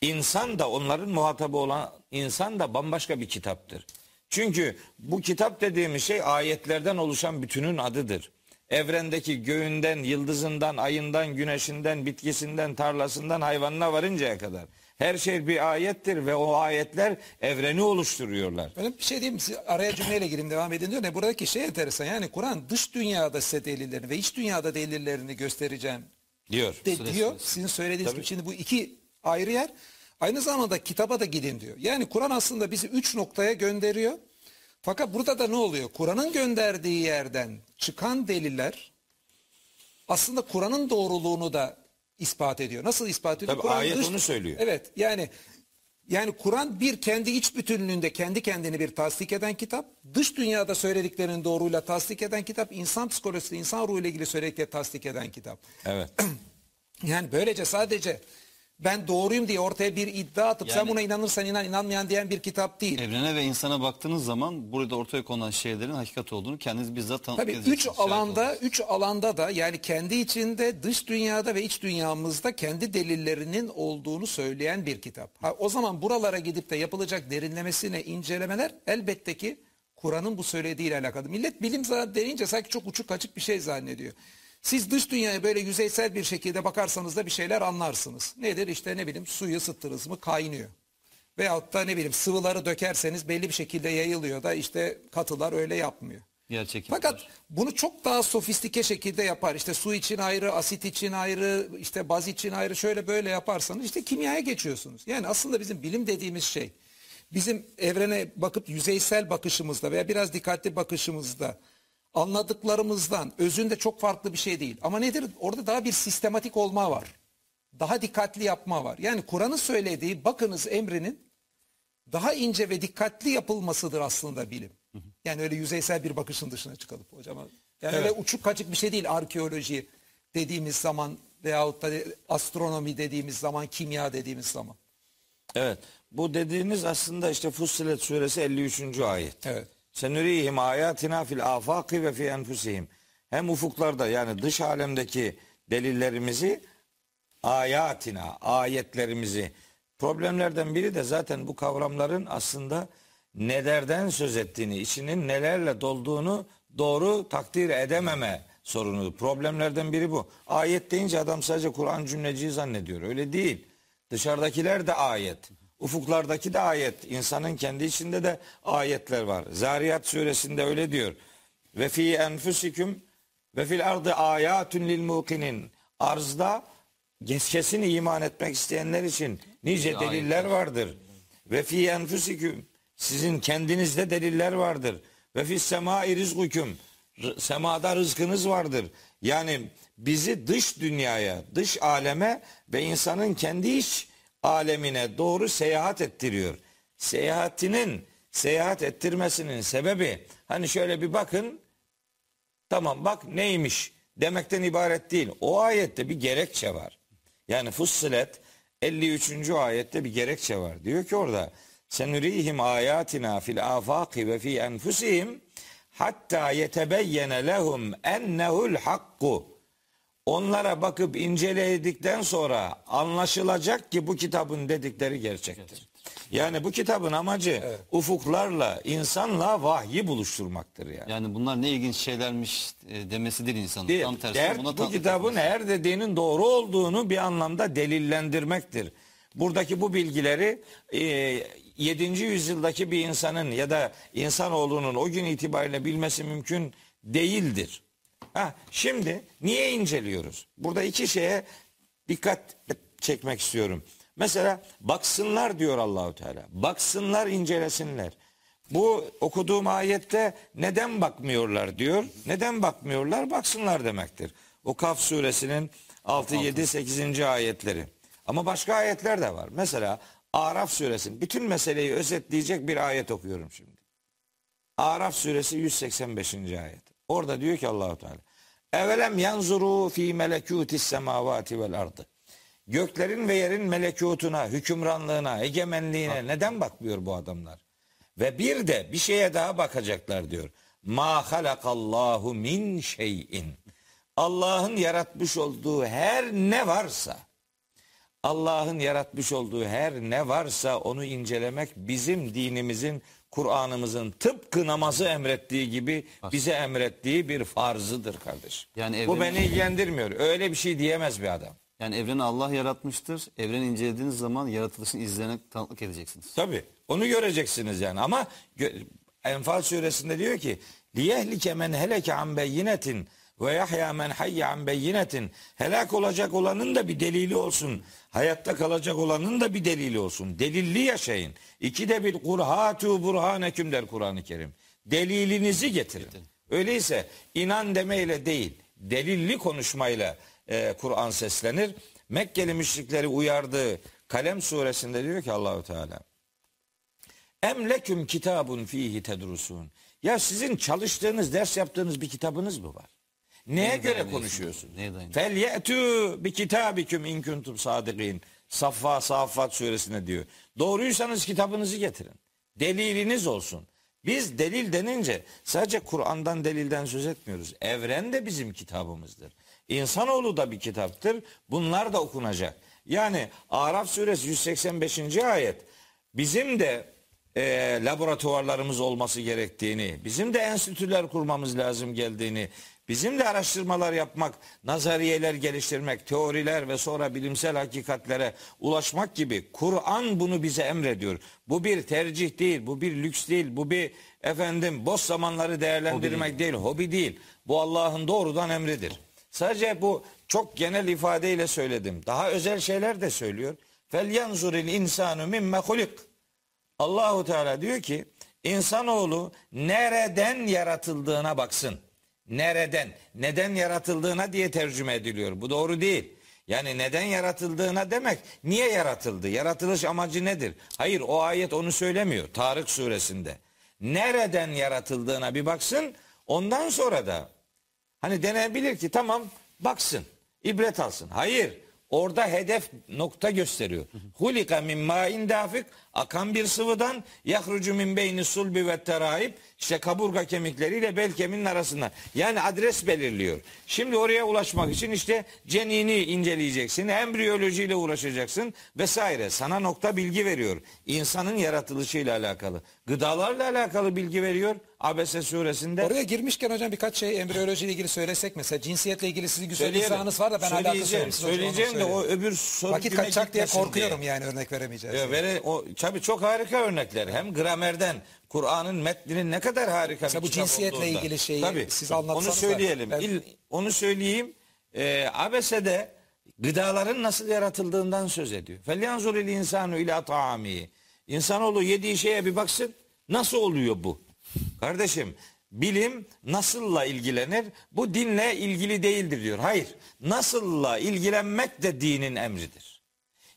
İnsan da onların muhatabı olan insan da bambaşka bir kitaptır. Çünkü bu kitap dediğimiz şey ayetlerden oluşan bütünün adıdır. Evrendeki göğünden, yıldızından, ayından, güneşinden, bitkisinden, tarlasından, hayvanına varıncaya kadar. Her şey bir ayettir ve o ayetler evreni oluşturuyorlar. Öyle bir şey diyeyim mi? Siz araya cümleyle gireyim devam edin diyor. Ne buradaki şey enteresan. Yani Kur'an dış dünyada size delillerini ve iç dünyada delillerini göstereceğim Diyor. de Süre diyor. süresi. Sizin söylediğiniz Tabii. gibi şimdi bu iki ayrı yer. Aynı zamanda kitaba da gidin diyor. Yani Kur'an aslında bizi üç noktaya gönderiyor. Fakat burada da ne oluyor? Kur'an'ın gönderdiği yerden çıkan deliller aslında Kur'an'ın doğruluğunu da ispat ediyor. Nasıl ispat ediyor? Tabii ayet onu söylüyor. Evet yani yani Kur'an bir kendi iç bütünlüğünde kendi kendini bir tasdik eden kitap. Dış dünyada söylediklerinin doğruyla tasdik eden kitap. insan psikolojisi, insan ruhuyla ilgili söyledikleri tasdik eden kitap. Evet. Yani böylece sadece ben doğruyum diye ortaya bir iddia atıp sen Yani- buna inanırsan inan inanmayan diyen bir kitap değil. Evrene ve insana baktığınız zaman burada ortaya konulan şeylerin hakikat olduğunu kendiniz bizzat tanık Tabii üç alanda olacaksınız. üç alanda da yani kendi içinde dış dünyada ve iç dünyamızda kendi delillerinin olduğunu söyleyen bir kitap. Ha, o zaman buralara gidip de yapılacak derinlemesine incelemeler elbette ki Kur'an'ın bu söylediğiyle alakalı. Millet bilim zaten denince sanki çok uçuk açık bir şey zannediyor. Siz dış dünyaya böyle yüzeysel bir şekilde bakarsanız da bir şeyler anlarsınız. Nedir? İşte ne bileyim suyu ısıttınız mı kaynıyor. Veyahut da ne bileyim sıvıları dökerseniz belli bir şekilde yayılıyor da işte katılar öyle yapmıyor. Gerçek Fakat bunu çok daha sofistike şekilde yapar. İşte su için ayrı, asit için ayrı, işte baz için ayrı şöyle böyle yaparsanız işte kimyaya geçiyorsunuz. Yani aslında bizim bilim dediğimiz şey bizim evrene bakıp yüzeysel bakışımızda veya biraz dikkatli bakışımızda anladıklarımızdan özünde çok farklı bir şey değil. Ama nedir? Orada daha bir sistematik olma var. Daha dikkatli yapma var. Yani Kur'an'ın söylediği bakınız emrinin daha ince ve dikkatli yapılmasıdır aslında bilim. Yani öyle yüzeysel bir bakışın dışına çıkalım hocam. Yani öyle uçuk kaçık bir şey değil arkeoloji dediğimiz zaman veyahut da astronomi dediğimiz zaman, kimya dediğimiz zaman. Evet. Bu dediğiniz aslında işte Fussilet suresi 53. ayet. Evet. Senürihim ayatina fil afaki ve fi enfusihim. Hem ufuklarda yani dış alemdeki delillerimizi ayatina, ayetlerimizi. Problemlerden biri de zaten bu kavramların aslında nelerden söz ettiğini, içinin nelerle dolduğunu doğru takdir edememe sorunu. Problemlerden biri bu. Ayet deyince adam sadece Kur'an cümleciyi zannediyor. Öyle değil. Dışarıdakiler de ayet. Ufuklardaki de ayet. İnsanın kendi içinde de ayetler var. Zariyat suresinde öyle diyor. Ve fi enfusikum ve fil ardı ayatun lil mukinin. Arzda kesin iman etmek isteyenler için nice deliller vardır. Ve fi enfusikum sizin kendinizde deliller vardır. Ve fis semai rizkukum semada rızkınız vardır. Yani bizi dış dünyaya, dış aleme ve insanın kendi iç alemine doğru seyahat ettiriyor. Seyahatinin, seyahat ettirmesinin sebebi hani şöyle bir bakın Tamam bak neymiş demekten ibaret değil. O ayette bir gerekçe var. Yani Fussilet 53. ayette bir gerekçe var. Diyor ki orada senurihim ayatina fil afaki ve fi enfusihim hatta yetebeyyene lehum ennehu'l hakku. Onlara bakıp inceledikten sonra anlaşılacak ki bu kitabın dedikleri gerçektir. Yani bu kitabın amacı ufuklarla, insanla vahyi buluşturmaktır yani. Yani bunlar ne ilginç şeylermiş e, demesidir insanın. Değil. Tam tersi Dert buna bu kitabın etmesi. her dediğinin doğru olduğunu bir anlamda delillendirmektir. Buradaki bu bilgileri e, 7. yüzyıldaki bir insanın ya da insanoğlunun o gün itibariyle bilmesi mümkün değildir. Ha, şimdi niye inceliyoruz? Burada iki şeye dikkat çekmek istiyorum. Mesela baksınlar diyor Allahu Teala. Baksınlar, incelesinler. Bu okuduğum ayette neden bakmıyorlar diyor. Neden bakmıyorlar? Baksınlar demektir. O Kaf suresinin 6 7 8. ayetleri. Ama başka ayetler de var. Mesela Araf suresinin bütün meseleyi özetleyecek bir ayet okuyorum şimdi. Araf suresi 185. ayet. Orada diyor ki Allahu Teala Evelem yanzuru fi melekutis semavati vel ardı. Göklerin ve yerin melekutuna, hükümranlığına, egemenliğine neden bakmıyor bu adamlar? Ve bir de bir şeye daha bakacaklar diyor. Ma halakallahu min şeyin. Allah'ın yaratmış olduğu her ne varsa Allah'ın yaratmış olduğu her ne varsa onu incelemek bizim dinimizin, Kur'an'ımızın tıpkı namazı emrettiği gibi bize emrettiği bir farzıdır kardeş. Yani Bu evrenin- beni ilgilendirmiyor. Öyle bir şey diyemez bir adam. Yani evreni Allah yaratmıştır. Evreni incelediğiniz zaman yaratılışın izlerine tanıklık edeceksiniz. Tabi onu göreceksiniz yani ama Enfal suresinde diyor ki liyehlike men heleke an beyinetin ve yahya men hayye an beyinetin helak olacak olanın da bir delili olsun. Hayatta kalacak olanın da bir delili olsun. Delilli yaşayın. İki de bir kurhatu burhaneküm der Kur'an-ı Kerim. Delilinizi getirin. Öyleyse inan demeyle değil, delilli konuşmayla e, Kur'an seslenir. Mekkeli müşrikleri uyardığı Kalem suresinde diyor ki Allahu Teala Em leküm kitabun fihi tedrusun. Ya sizin çalıştığınız, ders yaptığınız bir kitabınız mı var? Neye Neye göre dayanıyorsunuz? konuşuyorsunuz? Neye dayanıyorsunuz? Fel ye'tü bi kitabiküm in kuntum sadikin. Saffa Saffat suresine diyor. Doğruysanız kitabınızı getirin. Deliliniz olsun. Biz delil denince sadece Kur'an'dan delilden söz etmiyoruz. Evren de bizim kitabımızdır. İnsanoğlu da bir kitaptır. Bunlar da okunacak. Yani Araf suresi 185. ayet bizim de e, laboratuvarlarımız olması gerektiğini, bizim de enstitüler kurmamız lazım geldiğini, Bizim de araştırmalar yapmak, nazariyeler geliştirmek, teoriler ve sonra bilimsel hakikatlere ulaşmak gibi Kur'an bunu bize emrediyor. Bu bir tercih değil, bu bir lüks değil, bu bir efendim boş zamanları değerlendirmek değil, hobi değil. Bu Allah'ın doğrudan emridir. Sadece bu çok genel ifadeyle söyledim. Daha özel şeyler de söylüyor. Fel yanzuril insanu mimme hulik. Allahu Teala diyor ki insanoğlu nereden yaratıldığına baksın. Nereden, neden yaratıldığına diye tercüme ediliyor. Bu doğru değil. Yani neden yaratıldığına demek niye yaratıldı? Yaratılış amacı nedir? Hayır o ayet onu söylemiyor. Tarık suresinde. Nereden yaratıldığına bir baksın. Ondan sonra da hani denebilir ki tamam baksın. ibret alsın. Hayır. Orada hedef nokta gösteriyor. Hulika min ma'in dafik akan bir sıvıdan yahrucu min beyni sulbi ve teraib işte kaburga kemikleriyle bel kemiğinin arasından. Yani adres belirliyor. Şimdi oraya ulaşmak için işte cenini inceleyeceksin, embriyolojiyle uğraşacaksın vesaire. Sana nokta bilgi veriyor. İnsanın yaratılışıyla alakalı. Gıdalarla alakalı bilgi veriyor. Abese suresinde. Oraya girmişken hocam birkaç şey embriyoloji ile ilgili söylesek mesela cinsiyetle ilgili sizin güzel izahınız var da ben alakası söyleyeceğim, söyleyeceğim de o öbür soru Vakit kaçacak diye korkuyorum yani örnek veremeyeceğiz. Ya vere, o, tabii çok harika örnekler. Hem gramerden, Kur'an'ın metninin ne kadar harika Mesela bir bu kitap cinsiyetle olduğunda. ilgili şeyi Tabii. siz anlatsanız Onu da söyleyelim. ben- İl- onu söyleyeyim. Ee, Abese'de gıdaların nasıl yaratıldığından söz ediyor. Felyanzur il insanu ila taami. İnsanoğlu yediği şeye bir baksın. Nasıl oluyor bu? Kardeşim bilim nasılla ilgilenir. Bu dinle ilgili değildir diyor. Hayır. Nasılla ilgilenmek de dinin emridir.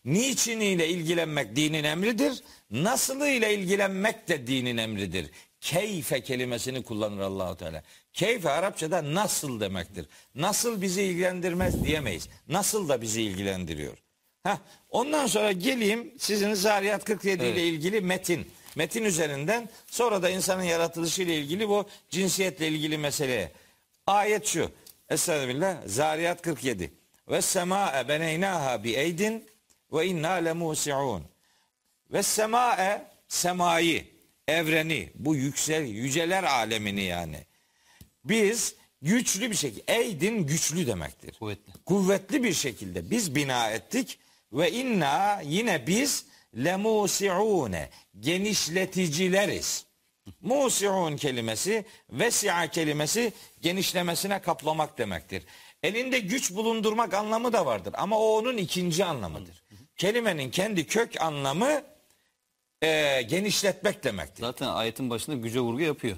Niçin ile ilgilenmek dinin emridir. Nasılı ile ilgilenmek de dinin emridir. Keyfe kelimesini kullanır Allahu Teala. Keyfe Arapçada nasıl demektir. Nasıl bizi ilgilendirmez diyemeyiz. Nasıl da bizi ilgilendiriyor. Heh, ondan sonra geleyim sizin Zariyat 47 ile ilgili metin. Metin üzerinden sonra da insanın yaratılışı ile ilgili bu cinsiyetle ilgili meseleye. Ayet şu. Estağfirullah. Zariyat 47. Ve sema'e beneynaha bi eydin ve inna lemusi'un. Ve sema'e semayı, evreni, bu yüksel yüceler alemini yani. Biz güçlü bir şekilde, eydin güçlü demektir. Kuvvetli. Kuvvetli bir şekilde biz bina ettik ve inna yine biz lemusi'une genişleticileriz. Musi'un kelimesi vesi'a kelimesi genişlemesine kaplamak demektir. Elinde güç bulundurmak anlamı da vardır ama o onun ikinci anlamıdır. Kelimenin kendi kök anlamı e, genişletmek demektir. Zaten ayetin başında güce vurgu yapıyor.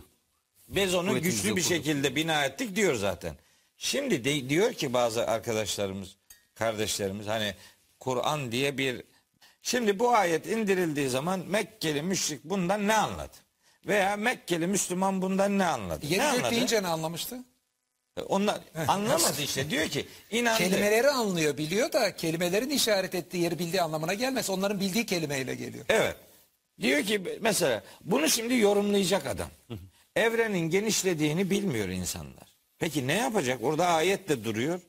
Biz onu Kuvvetimizi güçlü bir kurduk. şekilde bina ettik diyor zaten. Şimdi de, diyor ki bazı arkadaşlarımız, kardeşlerimiz hani Kur'an diye bir Şimdi bu ayet indirildiği zaman Mekkeli müşrik bundan ne anladı? Veya Mekkeli Müslüman bundan ne anladı? Yedi ne anladı? deyince ne anlamıştı? Onlar anlamadı işte diyor ki inandı. Kelimeleri anlıyor, biliyor da kelimelerin işaret ettiği yeri bildiği anlamına gelmez. Onların bildiği kelimeyle geliyor. Evet. Diyor ki mesela bunu şimdi yorumlayacak adam. Evrenin genişlediğini bilmiyor insanlar. Peki ne yapacak? Orada ayet de duruyor.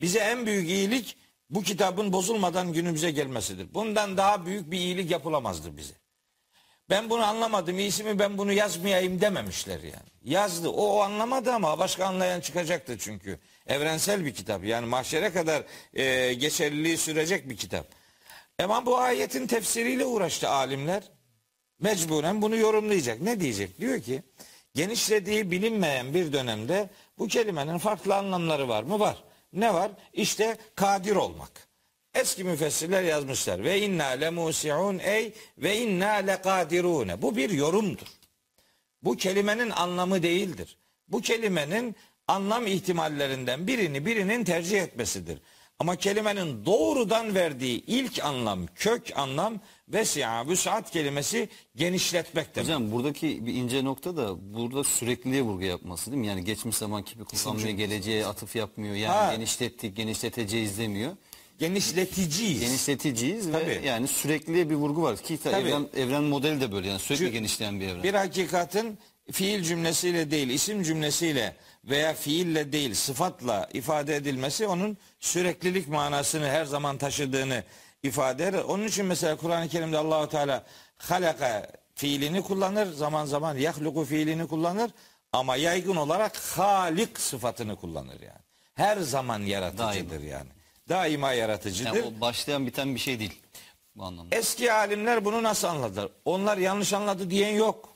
Bize en büyük iyilik bu kitabın bozulmadan günümüze gelmesidir. Bundan daha büyük bir iyilik yapılamazdı bize. Ben bunu anlamadım. İyisi mi ben bunu yazmayayım dememişler yani. Yazdı. O, o anlamadı ama başka anlayan çıkacaktı çünkü. Evrensel bir kitap. Yani mahşere kadar e, geçerliliği sürecek bir kitap. Ama bu ayetin tefsiriyle uğraştı alimler. Mecburen bunu yorumlayacak. Ne diyecek? Diyor ki genişlediği bilinmeyen bir dönemde bu kelimenin farklı anlamları var mı? Var. Ne var? İşte kadir olmak. Eski müfessirler yazmışlar. Ve inna lemusiun ey ve inna lekadirune. Bu bir yorumdur. Bu kelimenin anlamı değildir. Bu kelimenin anlam ihtimallerinden birini birinin tercih etmesidir. Ama kelimenin doğrudan verdiği ilk anlam, kök anlam vesi'a, vüsat kelimesi genişletmek demek. Hocam buradaki bir ince nokta da burada sürekliliğe vurgu yapması değil mi? Yani geçmiş zaman gibi kullanmıyor, geleceğe atıf yapmıyor. Yani Ha. genişlettik, genişleteceğiz demiyor. Genişleticiyiz. Genişleticiyiz Tabii. ve yani sürekliliğe bir vurgu var. Ki Tabii. evren, evren modeli de böyle yani sürekli Çünkü genişleyen bir evren. Bir hakikatin fiil cümlesiyle değil, isim cümlesiyle veya fiille değil, sıfatla ifade edilmesi onun süreklilik manasını her zaman taşıdığını ifade eder. Onun için mesela Kur'an-ı Kerim'de Allahu Teala halaka fiilini kullanır, zaman zaman yahluku fiilini kullanır. Ama yaygın olarak Halik sıfatını kullanır yani. Her zaman yaratıcıdır yani. Daima yaratıcıdır. Yani o başlayan biten bir şey değil bu anlamda. Eski alimler bunu nasıl anladılar? Onlar yanlış anladı diyen yok.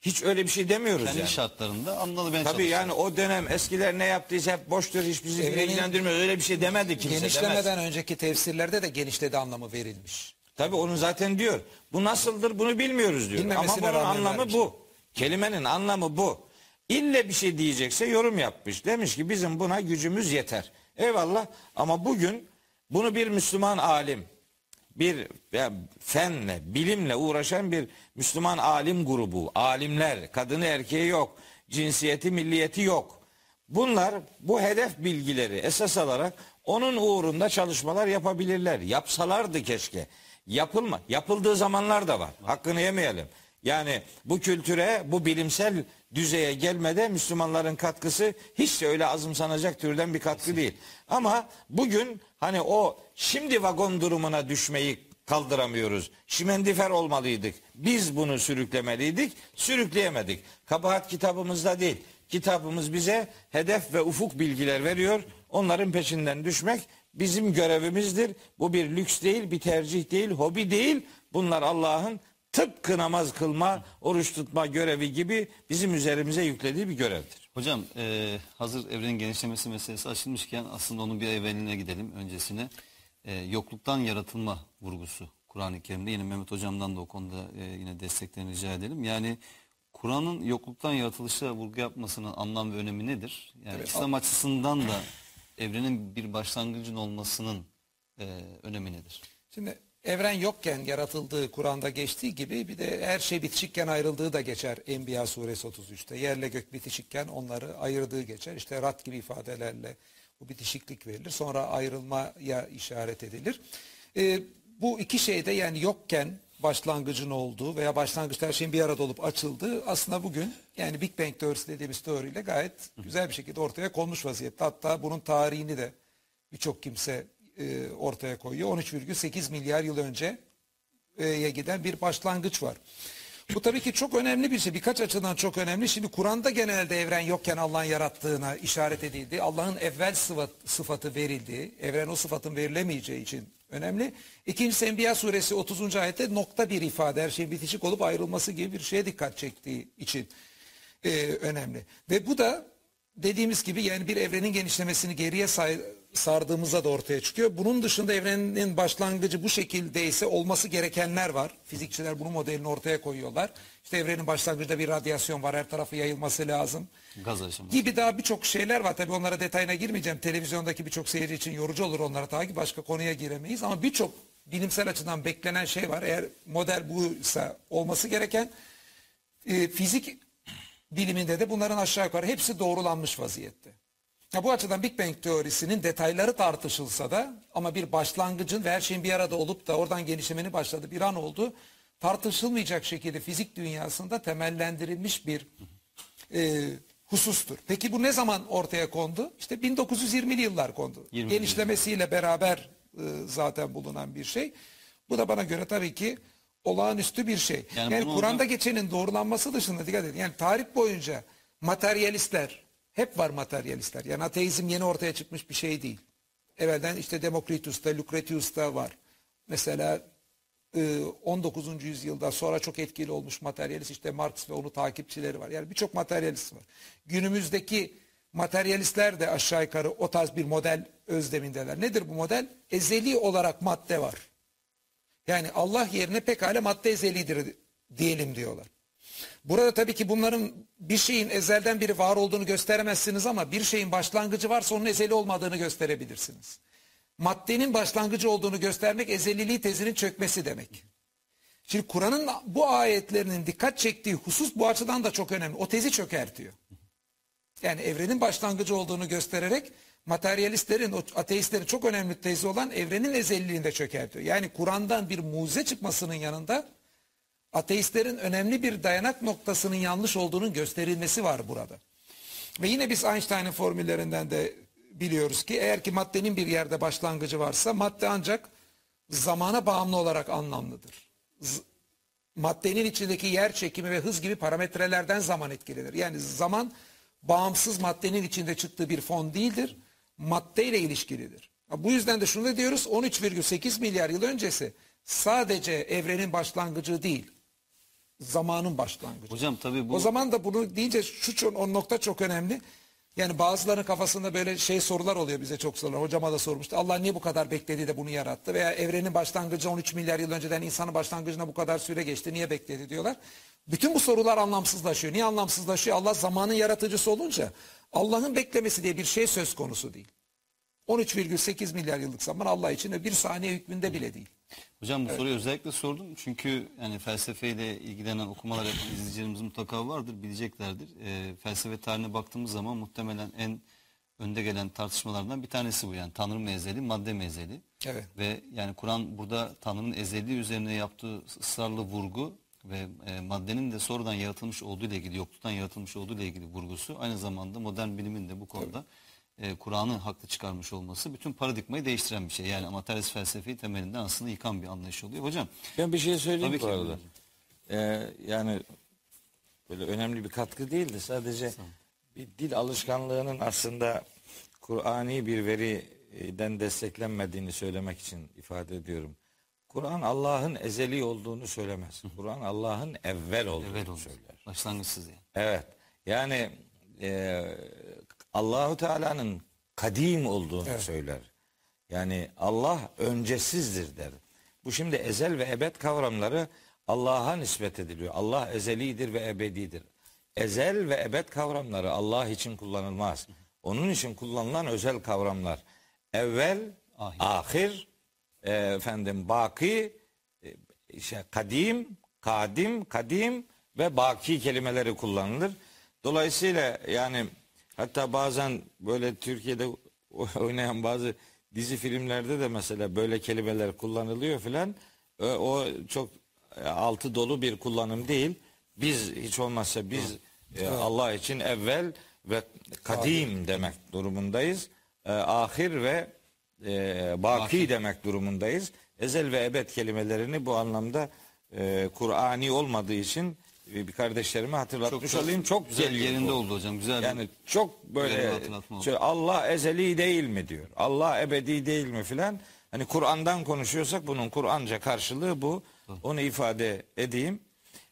Hiç öyle bir şey demiyoruz Kendi yani. şartlarında anlamaya Tabii çalışıyor. yani o dönem eskiler ne yaptıysa hep boştur hiç bizi Evrenin ilgilendirmez. Öyle bir şey demedi kimse demez. Genişlemeden önceki tefsirlerde de genişledi anlamı verilmiş. Tabii onu zaten diyor. Bu nasıldır bunu bilmiyoruz diyor. Ama Bilmemesine bunun rağmen anlamı vermiş. bu. Kelimenin anlamı bu. İlle bir şey diyecekse yorum yapmış. Demiş ki bizim buna gücümüz yeter. Eyvallah ama bugün bunu bir Müslüman alim, bir fenle, bilimle uğraşan bir Müslüman alim grubu, alimler, kadını erkeği yok, cinsiyeti, milliyeti yok. Bunlar bu hedef bilgileri esas alarak onun uğrunda çalışmalar yapabilirler. Yapsalardı keşke. Yapılma. Yapıldığı zamanlar da var. Hakkını yemeyelim. Yani bu kültüre, bu bilimsel düzeye gelmede Müslümanların katkısı hiç de öyle azımsanacak türden bir katkı değil. Ama bugün hani o şimdi vagon durumuna düşmeyi kaldıramıyoruz. Şimendifer olmalıydık. Biz bunu sürüklemeliydik. Sürükleyemedik. Kabahat kitabımızda değil. Kitabımız bize hedef ve ufuk bilgiler veriyor. Onların peşinden düşmek bizim görevimizdir. Bu bir lüks değil, bir tercih değil, hobi değil. Bunlar Allah'ın tıpkı namaz kılma, oruç tutma görevi gibi bizim üzerimize yüklediği bir görevdir. Hocam e, hazır evrenin genişlemesi meselesi açılmışken aslında onun bir evveline gidelim öncesine. E, yokluktan yaratılma vurgusu Kur'an-ı Kerim'de. Yine Mehmet Hocam'dan da o konuda e, yine desteklerini rica edelim. Yani Kur'an'ın yokluktan yaratılışa vurgu yapmasının anlam ve önemi nedir? Yani İslam açısından da evrenin bir başlangıcın olmasının e, önemi nedir? Şimdi evren yokken yaratıldığı Kur'an'da geçtiği gibi bir de her şey bitişikken ayrıldığı da geçer Enbiya suresi 33'te. Yerle gök bitişikken onları ayırdığı geçer. İşte rat gibi ifadelerle bu bitişiklik verilir. Sonra ayrılmaya işaret edilir. Ee, bu iki şeyde yani yokken başlangıcın olduğu veya başlangıçta her şeyin bir arada olup açıldığı aslında bugün yani Big Bang teorisi dediğimiz teoriyle gayet güzel bir şekilde ortaya konmuş vaziyette. Hatta bunun tarihini de birçok kimse e, ortaya koyuyor. 13,8 milyar yıl önceye giden bir başlangıç var. Bu tabii ki çok önemli bir şey. Birkaç açıdan çok önemli. Şimdi Kur'an'da genelde evren yokken Allah'ın yarattığına işaret edildi. Allah'ın evvel sıfat, sıfatı verildi. Evren o sıfatın verilemeyeceği için önemli. İkincisi Enbiya suresi 30. ayette nokta bir ifade. Her şeyin bitişik olup ayrılması gibi bir şeye dikkat çektiği için e, önemli. Ve bu da dediğimiz gibi yani bir evrenin genişlemesini geriye say- sardığımızda da ortaya çıkıyor. Bunun dışında evrenin başlangıcı bu şekildeyse olması gerekenler var. Fizikçiler bunun modelini ortaya koyuyorlar. İşte evrenin başlangıcında bir radyasyon var. Her tarafı yayılması lazım. Gaz aşaması. Gibi daha birçok şeyler var. Tabii onlara detayına girmeyeceğim. Televizyondaki birçok seyirci için yorucu olur onlara takip. Başka konuya giremeyiz. Ama birçok bilimsel açıdan beklenen şey var. Eğer model buysa olması gereken e, fizik biliminde de bunların aşağı yukarı hepsi doğrulanmış vaziyette. Ya bu açıdan Big Bang teorisinin detayları tartışılsa da ama bir başlangıcın ve her şeyin bir arada olup da oradan genişlemenin başladığı bir an oldu. Tartışılmayacak şekilde fizik dünyasında temellendirilmiş bir e, husustur. Peki bu ne zaman ortaya kondu? İşte 1920'li yıllar kondu. 20'li Genişlemesiyle beraber e, zaten bulunan bir şey. Bu da bana göre tabii ki olağanüstü bir şey. Yani Yani, Kur'an'da hocam- geçenin doğrulanması dışında dikkat edin. Yani tarih boyunca materyalistler hep var materyalistler. Yani ateizm yeni ortaya çıkmış bir şey değil. Evvelden işte Demokritus'ta, Lucretius'ta var. Mesela e, 19. yüzyılda sonra çok etkili olmuş materyalist işte Marx ve onun takipçileri var. Yani birçok materyalist var. Günümüzdeki materyalistler de aşağı yukarı o tarz bir model özlemindeler. Nedir bu model? Ezeli olarak madde var. Yani Allah yerine pekala madde ezelidir diyelim diyorlar. Burada tabii ki bunların bir şeyin ezelden biri var olduğunu gösteremezsiniz ama bir şeyin başlangıcı varsa onun ezeli olmadığını gösterebilirsiniz. Maddenin başlangıcı olduğunu göstermek ezeliliği tezinin çökmesi demek. Şimdi Kur'an'ın bu ayetlerinin dikkat çektiği husus bu açıdan da çok önemli. O tezi çökertiyor. Yani evrenin başlangıcı olduğunu göstererek materyalistlerin, o ateistlerin çok önemli tezi olan evrenin ezeliliğini de çökertiyor. Yani Kur'an'dan bir mucize çıkmasının yanında ateistlerin önemli bir dayanak noktasının yanlış olduğunun gösterilmesi var burada. Ve yine biz Einstein'ın formüllerinden de biliyoruz ki eğer ki maddenin bir yerde başlangıcı varsa madde ancak zamana bağımlı olarak anlamlıdır. Z- maddenin içindeki yer çekimi ve hız gibi parametrelerden zaman etkilenir. Yani zaman bağımsız maddenin içinde çıktığı bir fon değildir. Maddeyle ilişkilidir. Bu yüzden de şunu da diyoruz 13,8 milyar yıl öncesi sadece evrenin başlangıcı değil zamanın başlangıcı. Hocam tabii bu O zaman da bunu deyince şu o nokta çok önemli. Yani bazılarının kafasında böyle şey sorular oluyor bize çok sorular. Hocama da sormuştu. Allah niye bu kadar bekledi de bunu yarattı? Veya evrenin başlangıcı 13 milyar yıl önceden insanın başlangıcına bu kadar süre geçti. Niye bekledi diyorlar. Bütün bu sorular anlamsızlaşıyor. Niye anlamsızlaşıyor? Allah zamanın yaratıcısı olunca Allah'ın beklemesi diye bir şey söz konusu değil. 13,8 milyar yıllık zaman Allah için bir saniye hükmünde bile değil. Hocam bu soruyu özellikle sordum çünkü yani felsefeyle ilgilenen okumalar yapan izleyicilerimiz mutlaka vardır, bileceklerdir. Ee, felsefe tarihine baktığımız zaman muhtemelen en önde gelen tartışmalardan bir tanesi bu yani Tanrı mı ezeli, madde mi ezeli? Evet. Ve yani Kur'an burada Tanrı'nın ezeli üzerine yaptığı ısrarlı vurgu ve e, maddenin de sonradan yaratılmış olduğu ile ilgili, yokluktan yaratılmış olduğu ile ilgili vurgusu aynı zamanda modern bilimin de bu konuda e, Kur'an'ı haklı çıkarmış olması bütün paradigmayı değiştiren bir şey. Yani materyalist felsefeyi temelinden aslında yıkan bir anlayış oluyor. Hocam Ben bir şey söyleyeyim Tabii bu ki. arada. Ee, yani böyle önemli bir katkı değildi. Sadece bir dil alışkanlığının aslında Kur'ani bir veriden desteklenmediğini söylemek için ifade ediyorum. Kur'an Allah'ın ezeli olduğunu söylemez. Kur'an Allah'ın evvel olduğunu evvel söyler. Başlangıçsız yani. Evet. Yani e, Allahu Teala'nın kadim olduğunu söyler. Yani Allah öncesizdir der. Bu şimdi ezel ve ebed kavramları Allah'a nispet ediliyor. Allah ezelidir ve ebedidir. Ezel ve ebed kavramları Allah için kullanılmaz. Onun için kullanılan özel kavramlar. Evvel, Ahir. ahir, e, efendim baki, e, işte kadim, kadim, kadim ve baki kelimeleri kullanılır. Dolayısıyla yani hatta bazen böyle Türkiye'de oynayan bazı dizi filmlerde de mesela böyle kelimeler kullanılıyor filan. E, O çok e, altı dolu bir kullanım değil. Biz hiç olmazsa biz e, Allah için evvel ve kadim demek durumundayız. E, ahir ve e, baki demek durumundayız. Ezel ve ebed kelimelerini bu anlamda e, Kur'ani olmadığı için e, bir kardeşlerime hatırlatmış Çok- olayım. Çok güzel yerinde bu. oldu hocam. Güzel bir- Yani çok böyle şöyle Allah ezeli değil mi diyor. Allah ebedi değil mi filan. Hani Kur'an'dan konuşuyorsak bunun Kur'anca karşılığı bu. Onu ifade edeyim.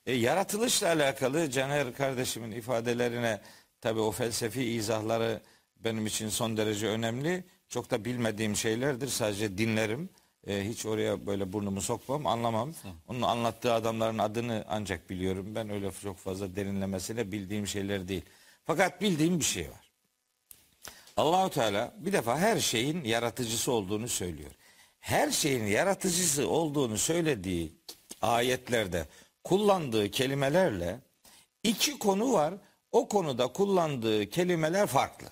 E, yaratılışla alakalı Caner kardeşimin ifadelerine tabi o felsefi izahları benim için son derece önemli. Çok da bilmediğim şeylerdir. Sadece dinlerim. E, hiç oraya böyle burnumu sokmam, anlamam. Onun anlattığı adamların adını ancak biliyorum. Ben öyle çok fazla derinlemesine bildiğim şeyler değil. Fakat bildiğim bir şey var. Allahu Teala bir defa her şeyin yaratıcısı olduğunu söylüyor. Her şeyin yaratıcısı olduğunu söylediği ayetlerde kullandığı kelimelerle iki konu var. O konuda kullandığı kelimeler farklı.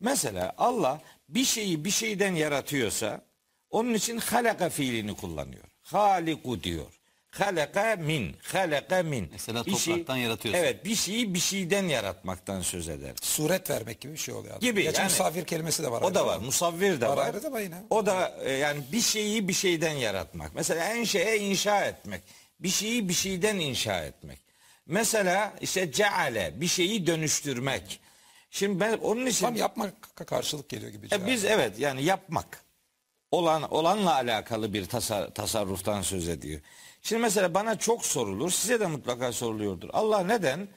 Mesela Allah bir şeyi bir şeyden yaratıyorsa onun için halaka fiilini kullanıyor. Haliku diyor. Halaka min, halaka min. Mesela şey- topraktan yaratıyorsa. Evet, bir şeyi bir şeyden yaratmaktan söz eder. Suret vermek gibi bir şey oluyor. Gibi, Gerçi yani- musavvir kelimesi de var. O da var. Musavvir de Var var. ayrı da var yine. O da e, yani bir şeyi bir şeyden yaratmak. Mesela en şeye inşa etmek. Bir şeyi bir şeyden inşa etmek. Mesela işte ceale bir şeyi dönüştürmek. Şimdi ben onun için Tam yapmak karşılık geliyor gibi. e, biz evet yani yapmak olan olanla alakalı bir tasar, tasarruftan söz ediyor. Şimdi mesela bana çok sorulur, size de mutlaka soruluyordur. Allah neden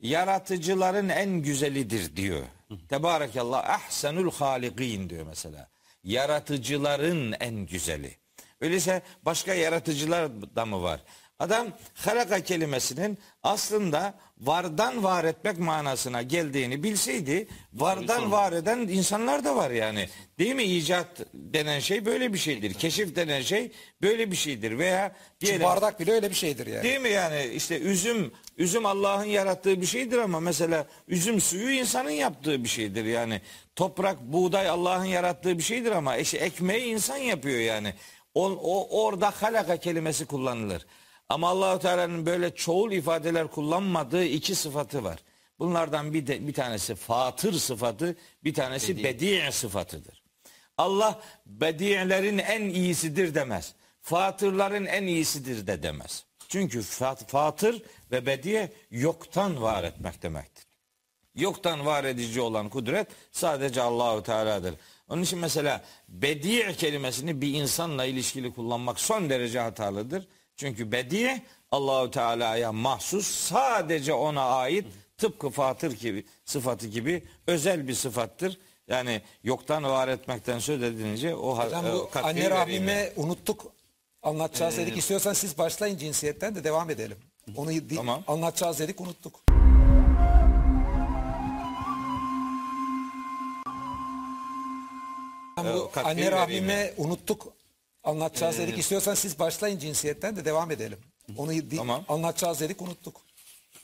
yaratıcıların en güzelidir diyor. Tebarekallah ahsenul halikin diyor mesela. Yaratıcıların en güzeli. Öyleyse başka yaratıcılar da mı var? Adam halaka kelimesinin aslında vardan var etmek manasına geldiğini bilseydi vardan var eden insanlar da var yani. Değil mi? İcat denen şey böyle bir şeydir. Keşif denen şey böyle bir şeydir. Veya Şu diyelim bardak bile öyle bir şeydir yani. Değil mi yani işte üzüm üzüm Allah'ın yarattığı bir şeydir ama mesela üzüm suyu insanın yaptığı bir şeydir yani. Toprak, buğday Allah'ın yarattığı bir şeydir ama işte ekmeği insan yapıyor yani. O, o orada halaka kelimesi kullanılır. Ama Allahu Teala'nın böyle çoğul ifadeler kullanmadığı iki sıfatı var. Bunlardan bir de, bir tanesi fatır sıfatı, bir tanesi bedi, sıfatıdır. Allah bedi'lerin en iyisidir demez. Fatırların en iyisidir de demez. Çünkü fat- fatır ve bediye yoktan var etmek demektir. Yoktan var edici olan kudret sadece Allahu Teala'dır. Onun için mesela bedi kelimesini bir insanla ilişkili kullanmak son derece hatalıdır. Çünkü bedi Allahu Teala'ya mahsus sadece ona ait tıpkı fatır gibi sıfatı gibi özel bir sıfattır. Yani yoktan var etmekten söz edilince o Hocam e, bu katkıyı anne Rabbime yani. unuttuk anlatacağız Ee, dedik. İstiyorsan siz başlayın cinsiyetten de devam edelim. Onu Tamam. anlatacağız dedik unuttuk. Hocam Ee, bu anne Rabbime yani. unuttuk anlatacağız Ee, dedik. İstiyorsan siz başlayın cinsiyetten de devam edelim. Onu di- Tamam. anlatacağız dedik unuttuk.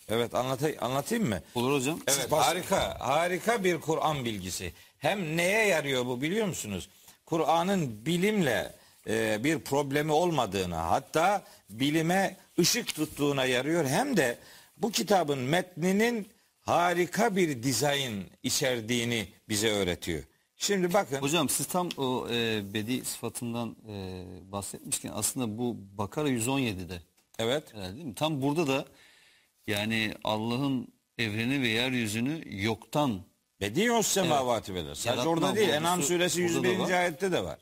Evet anlatay- anlatayım mı? Olur hocam. Evet baş- harika harika bir Kur'an bilgisi. Hem neye yarıyor bu biliyor musunuz? Kur'an'ın bilimle e, bir problemi olmadığını hatta bilime ışık tuttuğuna yarıyor. Hem de bu kitabın metninin harika bir dizayn içerdiğini bize öğretiyor. Şimdi bakın Hocam siz tam o e, bedi sıfatından e, bahsetmişken aslında bu Bakara 117'de evet herhalde değil mi? Tam burada da yani Allah'ın evreni ve yeryüzünü yoktan Bedi'us semavati veler. Sadece Yaratma orada değil. Enam suresi burada da 101. var. ayette de var.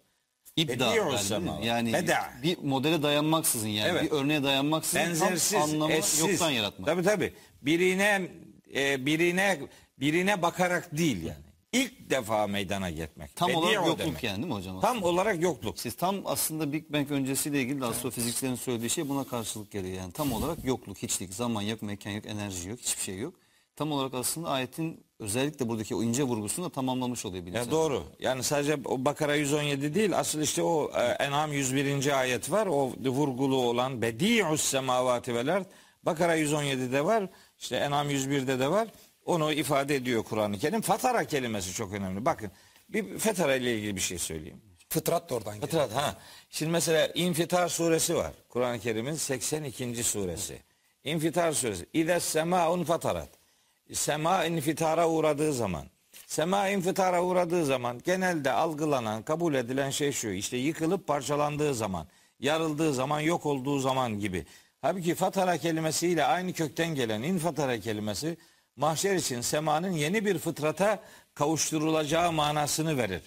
ibda semavat. Yani Beda. bir modele dayanmaksızın yani Evet. bir örneğe dayanmaksızın benzersiz, tam anlamı eşsiz. yoktan yaratmak. Tabii tabii. Birine e, birine birine bakarak değil yani. İlk defa meydana gelmek. Tam Bedi olarak yokluk demek. yani değil mi hocam? Tam olarak yokluk. Siz tam aslında Big Bang öncesiyle ilgili de astrofizikçilerin söylediği şey buna karşılık geliyor. Yani tam olarak yokluk, hiçlik, zaman yok, mekan yok, enerji yok, hiçbir şey yok. Tam olarak aslında ayetin özellikle buradaki o ince vurgusunu da tamamlamış oluyor bilimsel. Ya doğru. Yani sadece o Bakara 117 değil. Asıl işte o e, En'am 101. ayet var. O vurgulu olan Bedi'us semavati vel ard. Bakara 117'de var. İşte En'am 101'de de var. Onu ifade ediyor Kur'an-ı Kerim. Fatara kelimesi çok önemli. Bakın bir fetara ile ilgili bir şey söyleyeyim. Fıtrat da oradan geliyor. Fıtrat ha. Şimdi mesela İnfitar suresi var. Kur'an-ı Kerim'in 82. suresi. İnfitar suresi. İde semaun fatarat. Sema infitara uğradığı zaman. Sema infitara uğradığı zaman genelde algılanan, kabul edilen şey şu. İşte yıkılıp parçalandığı zaman, yarıldığı zaman, yok olduğu zaman gibi. Halbuki fatara kelimesiyle aynı kökten gelen infatara kelimesi mahşer için semanın yeni bir fıtrata kavuşturulacağı manasını verir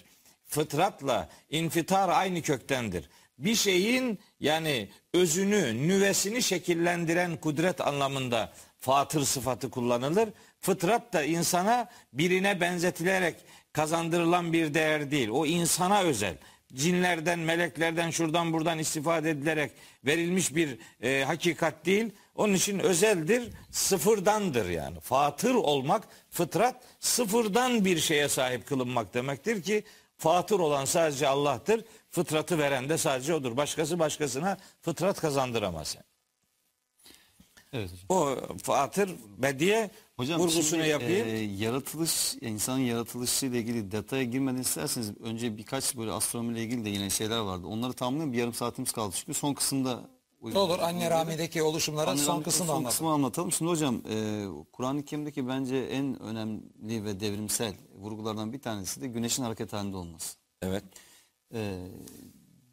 fıtratla infitar aynı köktendir. Bir şeyin yani özünü, nüvesini şekillendiren kudret anlamında fatır sıfatı kullanılır. Fıtrat da insana birine benzetilerek kazandırılan bir değer değil. O insana özel. Cinlerden, meleklerden, şuradan buradan istifade edilerek verilmiş bir e, hakikat değil. Onun için özeldir, sıfırdandır yani. Fatır olmak, fıtrat sıfırdan bir şeye sahip kılınmak demektir ki Fatır olan sadece Allah'tır. Fıtratı veren de sadece odur. Başkası başkasına fıtrat kazandıramaz. yani. Evet hocam. O fatır bediye Hocam vurgusunu şimdi, yapayım. e, yaratılış, insanın yaratılışıyla ilgili detaya girmeden isterseniz önce birkaç böyle astronomiyle ilgili de yine şeyler vardı. Onları tamamlayalım. Bir yarım saatimiz kaldı çünkü son kısımda Ne olur anne rahmideki oluşumların Anne son kısmını son anlatalım. kısmını anlatalım. Şimdi hocam e, Kur'an-ı Kerim'deki bence en önemli ve devrimsel vurgulardan bir tanesi de güneşin hareket halinde olması. Evet. E,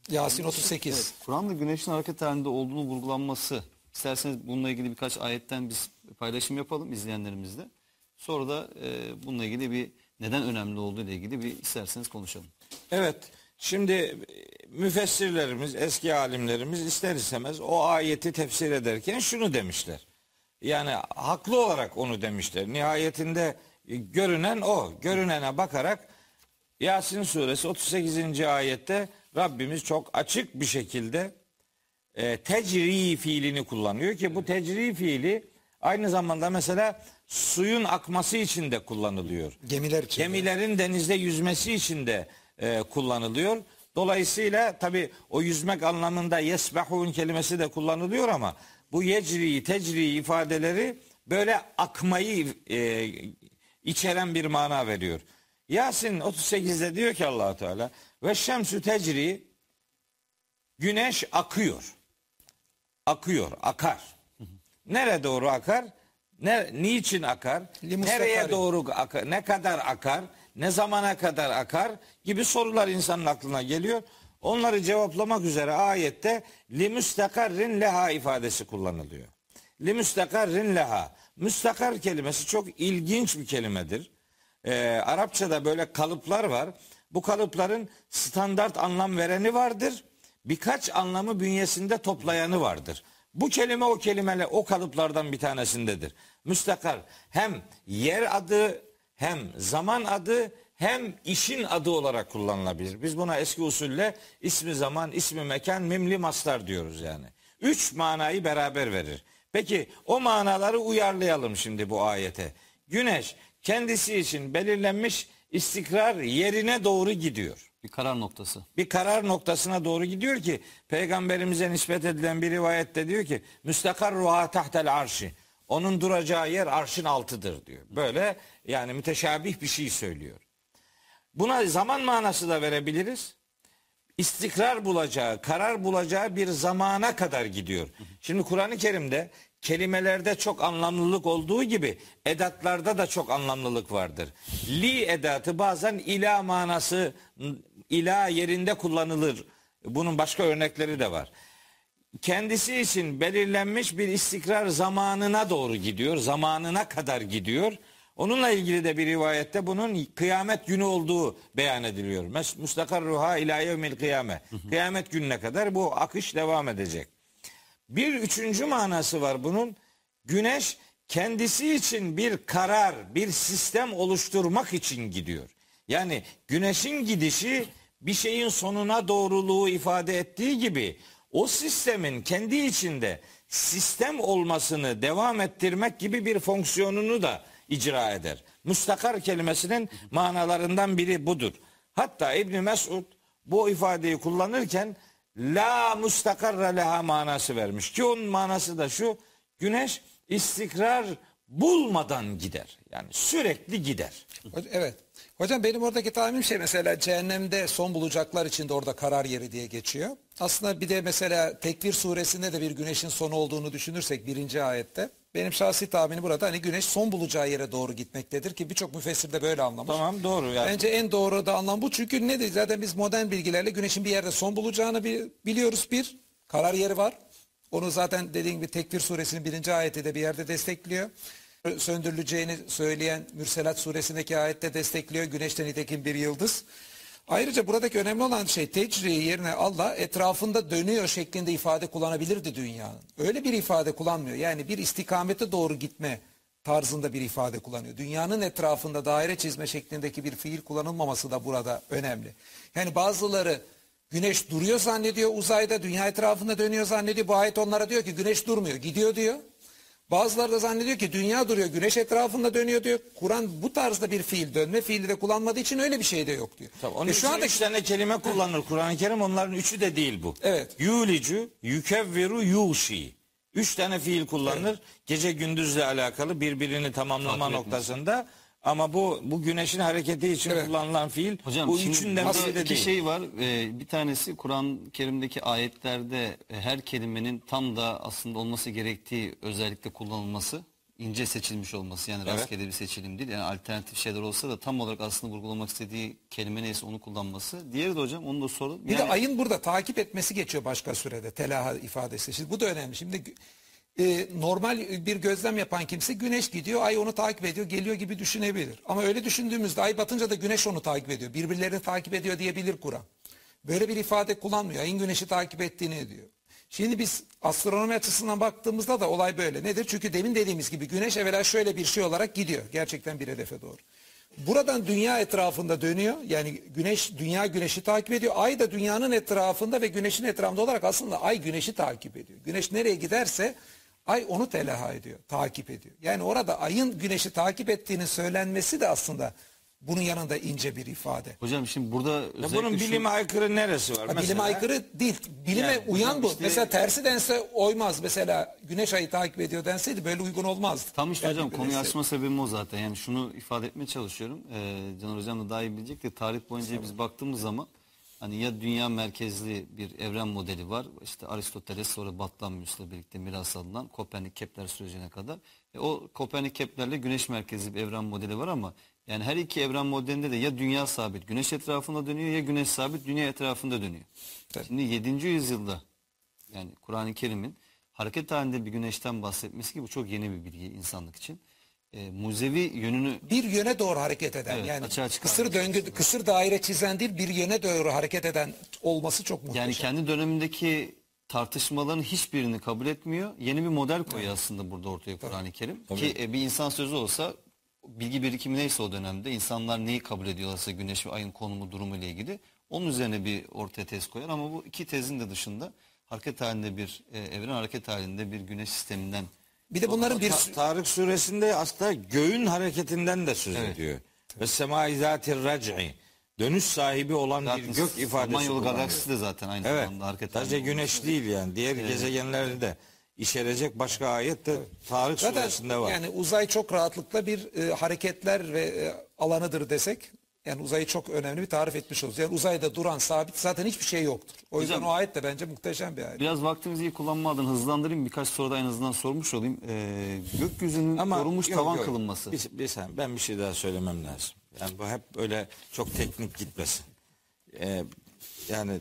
Yasin 38. evet, Kur'an'da güneşin hareket halinde olduğunu vurgulanması. İsterseniz bununla ilgili birkaç ayetten biz paylaşım yapalım izleyenlerimizle. Sonra da e, bununla ilgili bir neden önemli olduğu ile ilgili bir isterseniz konuşalım. Evet. Şimdi e, müfessirlerimiz, eski alimlerimiz ister istemez o ayeti tefsir ederken şunu demişler. Yani haklı olarak onu demişler. Nihayetinde e, görünen o. Görünene bakarak Yasin suresi 38. ayette Rabbimiz çok açık bir şekilde e, tecri fiilini kullanıyor ki bu tecri fiili aynı zamanda mesela suyun akması için de kullanılıyor. Gemiler için. Gemilerin denizde yüzmesi için de e, kullanılıyor. Dolayısıyla tabi o yüzmek anlamında yesbahun kelimesi de kullanılıyor ama bu yecri, tecri ifadeleri böyle akmayı e, içeren bir mana veriyor. Yasin 38'de diyor ki allah Teala ve şemsü tecri güneş akıyor. Akıyor, akar. Nereye doğru akar? Ne, niçin akar? Nereye doğru akar? Ne kadar akar? Ne zamana kadar akar? Gibi sorular insanın aklına geliyor. Onları cevaplamak üzere ayette li müstakarrin leha ifadesi kullanılıyor. Li müstakarrin leha. Müstakar kelimesi çok ilginç bir kelimedir. Ee, Arapçada böyle kalıplar var. Bu kalıpların standart anlam vereni vardır. Birkaç anlamı bünyesinde toplayanı vardır. Bu kelime o kelimeyle o kalıplardan bir tanesindedir. Müstakar hem yer adı hem zaman adı hem işin adı olarak kullanılabilir. Biz buna eski usulle ismi zaman, ismi mekan, mimli mastar diyoruz yani. Üç manayı beraber verir. Peki o manaları uyarlayalım şimdi bu ayete. Güneş kendisi için belirlenmiş istikrar yerine doğru gidiyor. Bir karar noktası. Bir karar noktasına doğru gidiyor ki peygamberimize nispet edilen bir rivayette diyor ki müstakar ruha tahtel arşi. Onun duracağı yer arşın altıdır diyor. Böyle yani müteşabih bir şey söylüyor. Buna zaman manası da verebiliriz. İstikrar bulacağı, karar bulacağı bir zamana kadar gidiyor. Şimdi Kur'an-ı Kerim'de kelimelerde çok anlamlılık olduğu gibi edatlarda da çok anlamlılık vardır. Li edatı bazen ila manası ila yerinde kullanılır. Bunun başka örnekleri de var. Kendisi için belirlenmiş bir istikrar zamanına doğru gidiyor. Zamanına kadar gidiyor. Onunla ilgili de bir rivayette bunun kıyamet günü olduğu beyan ediliyor. Mes mustakar ruha ila yevmil kıyame. Kıyamet gününe kadar bu akış devam edecek. Bir üçüncü manası var bunun. Güneş kendisi için bir karar, bir sistem oluşturmak için gidiyor. Yani güneşin gidişi bir şeyin sonuna doğruluğu ifade ettiği gibi o sistemin kendi içinde sistem olmasını devam ettirmek gibi bir fonksiyonunu da icra eder. Mustakar kelimesinin manalarından biri budur. Hatta İbn Mesud bu ifadeyi kullanırken la mustakarra leha manası vermiş ki onun manası da şu güneş istikrar bulmadan gider. Yani sürekli gider. Evet. Hocam benim oradaki tahminim şey mesela cehennemde son bulacaklar için de orada karar yeri diye geçiyor. Aslında bir de mesela Tekvir suresinde de bir güneşin sonu olduğunu düşünürsek birinci ayette. Benim şahsi tahminim burada hani güneş son bulacağı yere doğru gitmektedir ki birçok müfessir de böyle anlamış. Tamam doğru yani. Bence en doğru da anlam bu çünkü ne de zaten biz modern bilgilerle güneşin bir yerde son bulacağını biliyoruz bir karar yeri var. Onu zaten dediğim gibi Tekvir suresinin birinci ayeti de bir yerde destekliyor söndürüleceğini söyleyen Mürselat suresindeki ayette destekliyor. Güneşten nitekim bir yıldız. Ayrıca buradaki önemli olan şey tecri yerine Allah etrafında dönüyor şeklinde ifade kullanabilirdi dünyanın. Öyle bir ifade kullanmıyor. Yani bir istikamete doğru gitme tarzında bir ifade kullanıyor. Dünyanın etrafında daire çizme şeklindeki bir fiil kullanılmaması da burada önemli. Yani bazıları güneş duruyor zannediyor uzayda, dünya etrafında dönüyor zannediyor. Bu ayet onlara diyor ki güneş durmuyor, gidiyor diyor. Bazıları da zannediyor ki dünya duruyor, güneş etrafında dönüyor diyor. Kur'an bu tarzda bir fiil, dönme fiili de kullanmadığı için öyle bir şey de yok diyor. Tabii, onun E için üç tane kelime kullanır Kur'an-ı Kerim. Onların üçü de değil bu. Evet. Yulicu, yukevviru, yuşi. Üç tane fiil kullanılır. Gece gündüzle alakalı birbirini tamamlama Takip noktasında. Ama bu bu güneşin hareketi için Evet. kullanılan fiil Hocam bu şimdi üçünden burada biri de iki değil. şey var. Ee, bir tanesi Kur'an-ı Kerim'deki ayetlerde e, her kelimenin tam da aslında olması gerektiği özellikle kullanılması ince seçilmiş olması yani Evet. rastgele bir seçilim değil. Yani alternatif şeyler olsa da tam olarak aslında vurgulamak istediği kelime neyse onu kullanması. Diğeri de hocam onu da sorun. Bir de ayın burada takip etmesi geçiyor başka sürede. Telaha ifadesi. Şimdi bu da önemli. Şimdi e, normal bir gözlem yapan kimse güneş gidiyor, ay onu takip ediyor, geliyor gibi düşünebilir. Ama öyle düşündüğümüzde ay batınca da güneş onu takip ediyor. Birbirlerini takip ediyor diyebilir Kur'an. Böyle bir ifade kullanmıyor. Ayın güneşi takip ettiğini diyor. Şimdi biz astronomi açısından baktığımızda da olay böyle. Nedir? Çünkü demin dediğimiz gibi güneş evvela şöyle bir şey olarak gidiyor. Gerçekten bir hedefe doğru. Buradan dünya etrafında dönüyor. Yani güneş dünya güneşi takip ediyor. Ay da dünyanın etrafında ve güneşin etrafında olarak aslında ay güneşi takip ediyor. Güneş nereye giderse ay onu telaha ediyor, takip ediyor. Yani orada ayın güneşi takip ettiğini söylenmesi de aslında bunun yanında ince bir ifade. Hocam şimdi burada Ya özellikle bunun şu- bilime aykırı neresi var? Ha, bilime Mesela- aykırı değil. Bilime Yani uyan bu. işte- Mesela tersi dense oymaz. Mesela güneş ayı takip ediyor denseydi böyle uygun olmazdı. Tam işte Yani hocam konuyu neyse. açma sebebim o zaten. Yani şunu ifade etmeye çalışıyorum. Ee, Caner Hocam da daha iyi bilecek de tarih boyunca biz baktığımız zaman Hani ya dünya merkezli bir evren modeli var. İşte Aristoteles sonra Batlamyus'la birlikte miras alınan Kopernik Kepler sürecine kadar. E, o Kopernik Kepler'le güneş merkezli bir evren modeli var ama yani her iki evren modelinde de ya dünya sabit güneş etrafında dönüyor ya güneş sabit dünya etrafında dönüyor. Tabii. Şimdi 7. yüzyılda yani Kur'an-ı Kerim'in hareket halinde bir güneşten bahsetmesi ki bu çok yeni bir bilgi insanlık için. E, muzevi yönünü bir yöne doğru hareket eden Evet, yani açığa çıkan kısır döngü kısır daire çizen değil bir yöne doğru hareket eden olması çok muhteşem. Yani kendi dönemindeki tartışmaların hiçbirini kabul etmiyor. Yeni bir model koyuyor aslında burada ortaya Kur'an-ı Kerim. Ki e, bir insan sözü olsa bilgi birikimi neyse o dönemde insanlar neyi kabul ediyorlarsa güneş ve ayın konumu durumu ile ilgili onun üzerine bir ortaya tez koyar ama bu iki tezin de dışında hareket halinde bir e, evren hareket halinde bir güneş sisteminden bir de bunların bir Ta- Tarık suresinde aslında göğün hareketinden de söz Evet. ediyor. Ve semai zatir rac'i. Dönüş sahibi olan zaten bir gök ifadesi Samanyolu galaksisi de zaten aynı Evet. zamanda hareket Sadece güneş değil yani. Diğer gezegenlerde de işarecek başka ayet de Tarık zaten suresinde var. yani uzay çok rahatlıkla bir e, hareketler ve e, alanıdır desek yani uzayı çok önemli bir tarif etmiş oluruz. Yani uzayda duran sabit zaten hiçbir şey yoktur. O yüzden Hocam- o ayet de bence muhteşem bir ayet. Biraz vaktimizi iyi kullanma adına hızlandırayım. Birkaç soruda en azından sormuş olayım. Ee, gökyüzünün korunmuş yok, tavan yok. kılınması. Bir, bir saniye, ben bir şey daha söylemem lazım. Yani bu hep öyle çok teknik gitmesin. Ee, yani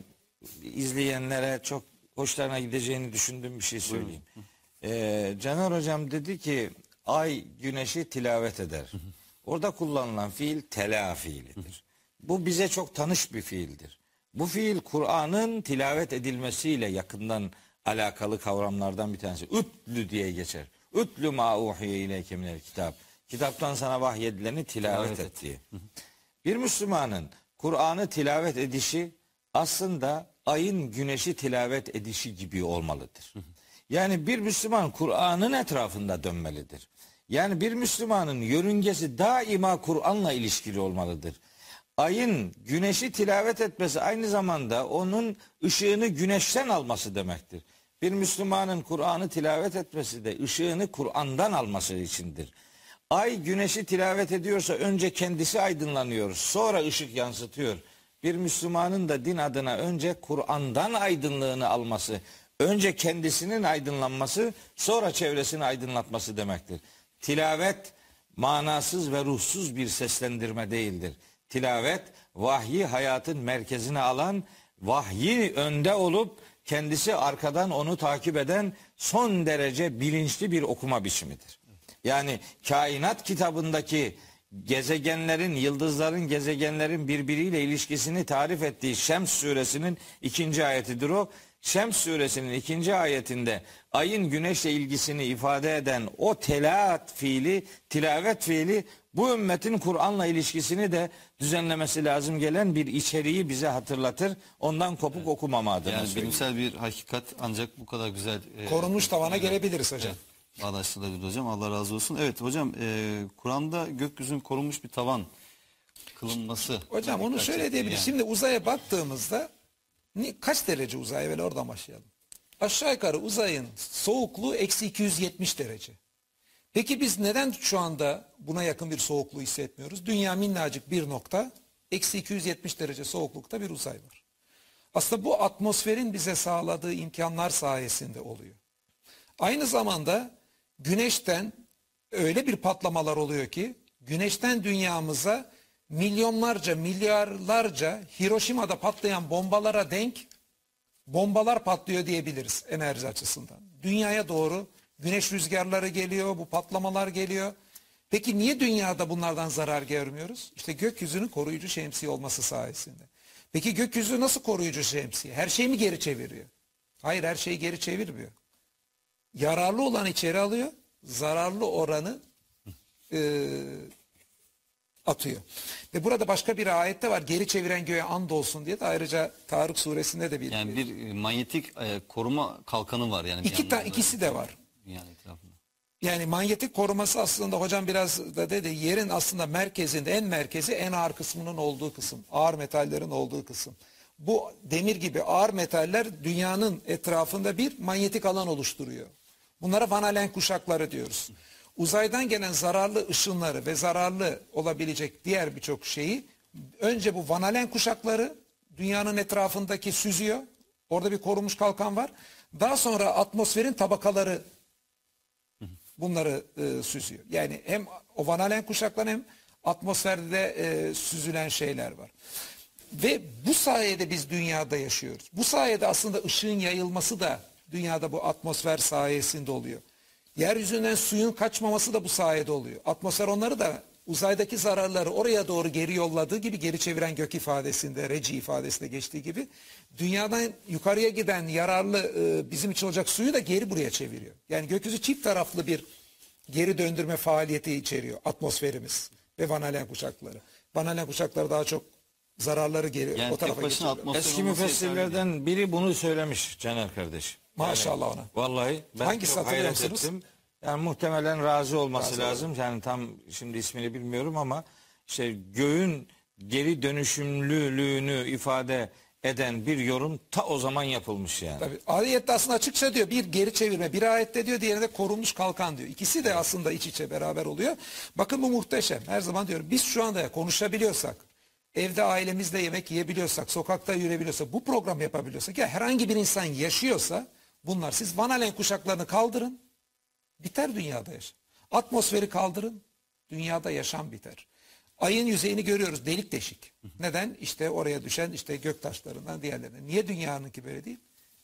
izleyenlere çok hoşlarına gideceğini düşündüğüm bir şey söyleyeyim. Ee, Caner Hocam dedi ki ay güneşi tilavet eder. Orada kullanılan fiil tela fiilidir. Bu bize çok tanış bir fiildir. Bu fiil Kur'an'ın tilavet edilmesiyle yakından alakalı kavramlardan bir tanesi. Ütlü diye geçer. Ütlü ma uhiye ileyke minel kitap. Kitaptan sana vahyedileni tilavet Tilavet et et. diye. Bir Müslümanın Kur'an'ı tilavet edişi aslında ayın güneşi tilavet edişi gibi olmalıdır. Yani bir Müslüman Kur'an'ın etrafında dönmelidir. Yani bir Müslümanın yörüngesi daima Kur'an'la ilişkili olmalıdır. Ayın güneşi tilavet etmesi aynı zamanda onun ışığını güneşten alması demektir. Bir Müslümanın Kur'an'ı tilavet etmesi de ışığını Kur'an'dan alması içindir. Ay güneşi tilavet ediyorsa önce kendisi aydınlanıyor, sonra ışık yansıtıyor. Bir Müslümanın da din adına önce Kur'an'dan aydınlığını alması, önce kendisinin aydınlanması, sonra çevresini aydınlatması demektir. Tilavet manasız ve ruhsuz bir seslendirme değildir. Tilavet vahyi hayatın merkezine alan, vahyi önde olup kendisi arkadan onu takip eden son derece bilinçli bir okuma biçimidir. Yani kainat kitabındaki gezegenlerin, yıldızların, gezegenlerin birbiriyle ilişkisini tarif ettiği Şems suresinin ikinci ayetidir o. Şems suresinin ikinci ayetinde ayın güneşle ilgisini ifade eden o telaat fiili, tilavet fiili bu ümmetin Kur'an'la ilişkisini de düzenlemesi lazım gelen bir içeriği bize hatırlatır. Ondan kopuk okumama adına Yani söyleyeyim. bilimsel bir hakikat ancak bu kadar güzel e, Korunmuş tavana gelebiliriz hocam. bağdaştırılabilir hocam. Allah razı olsun. Evet hocam e, Kur'an'da gökyüzünün korunmuş bir tavan kılınması. Hocam onu şöyle diyebiliriz. yani. Şimdi uzaya baktığımızda kaç derece uzay? Evvel oradan başlayalım. Aşağı yukarı uzayın soğukluğu eksi 270 derece. Peki biz neden şu anda buna yakın bir soğukluğu hissetmiyoruz? Dünya minnacık bir nokta, eksi 270 derece soğuklukta bir uzay var. Aslında bu atmosferin bize sağladığı imkanlar sayesinde oluyor. Aynı zamanda güneşten öyle bir patlamalar oluyor ki güneşten dünyamıza milyonlarca, milyarlarca Hiroşima'da patlayan bombalara denk bombalar patlıyor diyebiliriz enerji açısından. Dünyaya doğru güneş rüzgarları geliyor, bu patlamalar geliyor. Peki niye dünyada bunlardan zarar görmüyoruz? İşte gökyüzünün koruyucu şemsiye olması sayesinde. Peki gökyüzü nasıl koruyucu şemsiye? Her şeyi mi geri çeviriyor? Hayır her şeyi geri çevirmiyor. Yararlı olanı içeri alıyor, zararlı oranı e, atıyor. Ve burada başka bir ayette var. Geri çeviren göğe and olsun diye de ayrıca Tarık suresinde de bir Yani bir e, manyetik e, koruma kalkanı var yani. iki ta, ikisi de var. Dünyanın etrafında. Yani manyetik koruması aslında hocam biraz da dedi yerin aslında merkezinde en merkezi en ağır kısmının olduğu kısım. Ağır metallerin olduğu kısım. Bu demir gibi ağır metaller dünyanın etrafında bir manyetik alan oluşturuyor. Bunlara Van Allen kuşakları diyoruz. Uzaydan gelen zararlı ışınları ve zararlı olabilecek diğer birçok şeyi önce bu Van Allen kuşakları dünyanın etrafındaki süzüyor. Orada bir korunmuş kalkan var. Daha sonra atmosferin tabakaları bunları e, süzüyor. Yani hem o Van Allen kuşakları hem atmosferde de e, süzülen şeyler var. Ve bu sayede biz dünyada yaşıyoruz. Bu sayede aslında ışığın yayılması da dünyada bu atmosfer sayesinde oluyor. Yeryüzünden suyun kaçmaması da bu sayede oluyor. Atmosfer onları da uzaydaki zararları oraya doğru geri yolladığı gibi geri çeviren gök ifadesinde, reci ifadesinde geçtiği gibi dünyadan yukarıya giden yararlı e, bizim için olacak suyu da geri buraya çeviriyor. Yani gökyüzü çift taraflı bir geri döndürme faaliyeti içeriyor atmosferimiz ve Van Allen kuşakları. Van Allen kuşakları daha çok zararları geri Yani o tarafa atmosfer Eski müfessirlerden biri bunu söylemiş Caner kardeş. Maşallah ona. Vallahi ben Hangisi çok hatırlıyor hayret ettim. Yani muhtemelen razı olması Razı lazım. Yani tam şimdi ismini bilmiyorum ama işte göğün geri dönüşümlülüğünü ifade eden bir yorum ta o zaman yapılmış yani. Tabii ayette aslında açıkça diyor bir geri çevirme bir ayette diyor diğerinde korunmuş kalkan diyor. İkisi de aslında iç içe beraber oluyor. Bakın bu muhteşem. Her zaman diyorum biz şu anda konuşabiliyorsak evde ailemizle yemek yiyebiliyorsak sokakta yürüyebiliyorsak bu programı yapabiliyorsak ya herhangi bir insan yaşıyorsa bunlar siz Van Allen kuşaklarını kaldırın biter dünyada yaşam. Atmosferi kaldırın dünyada yaşam biter. Ayın yüzeyini görüyoruz delik deşik. Neden? İşte oraya düşen işte gök taşlarından diğerlerine. Niye dünyanınki böyle değil?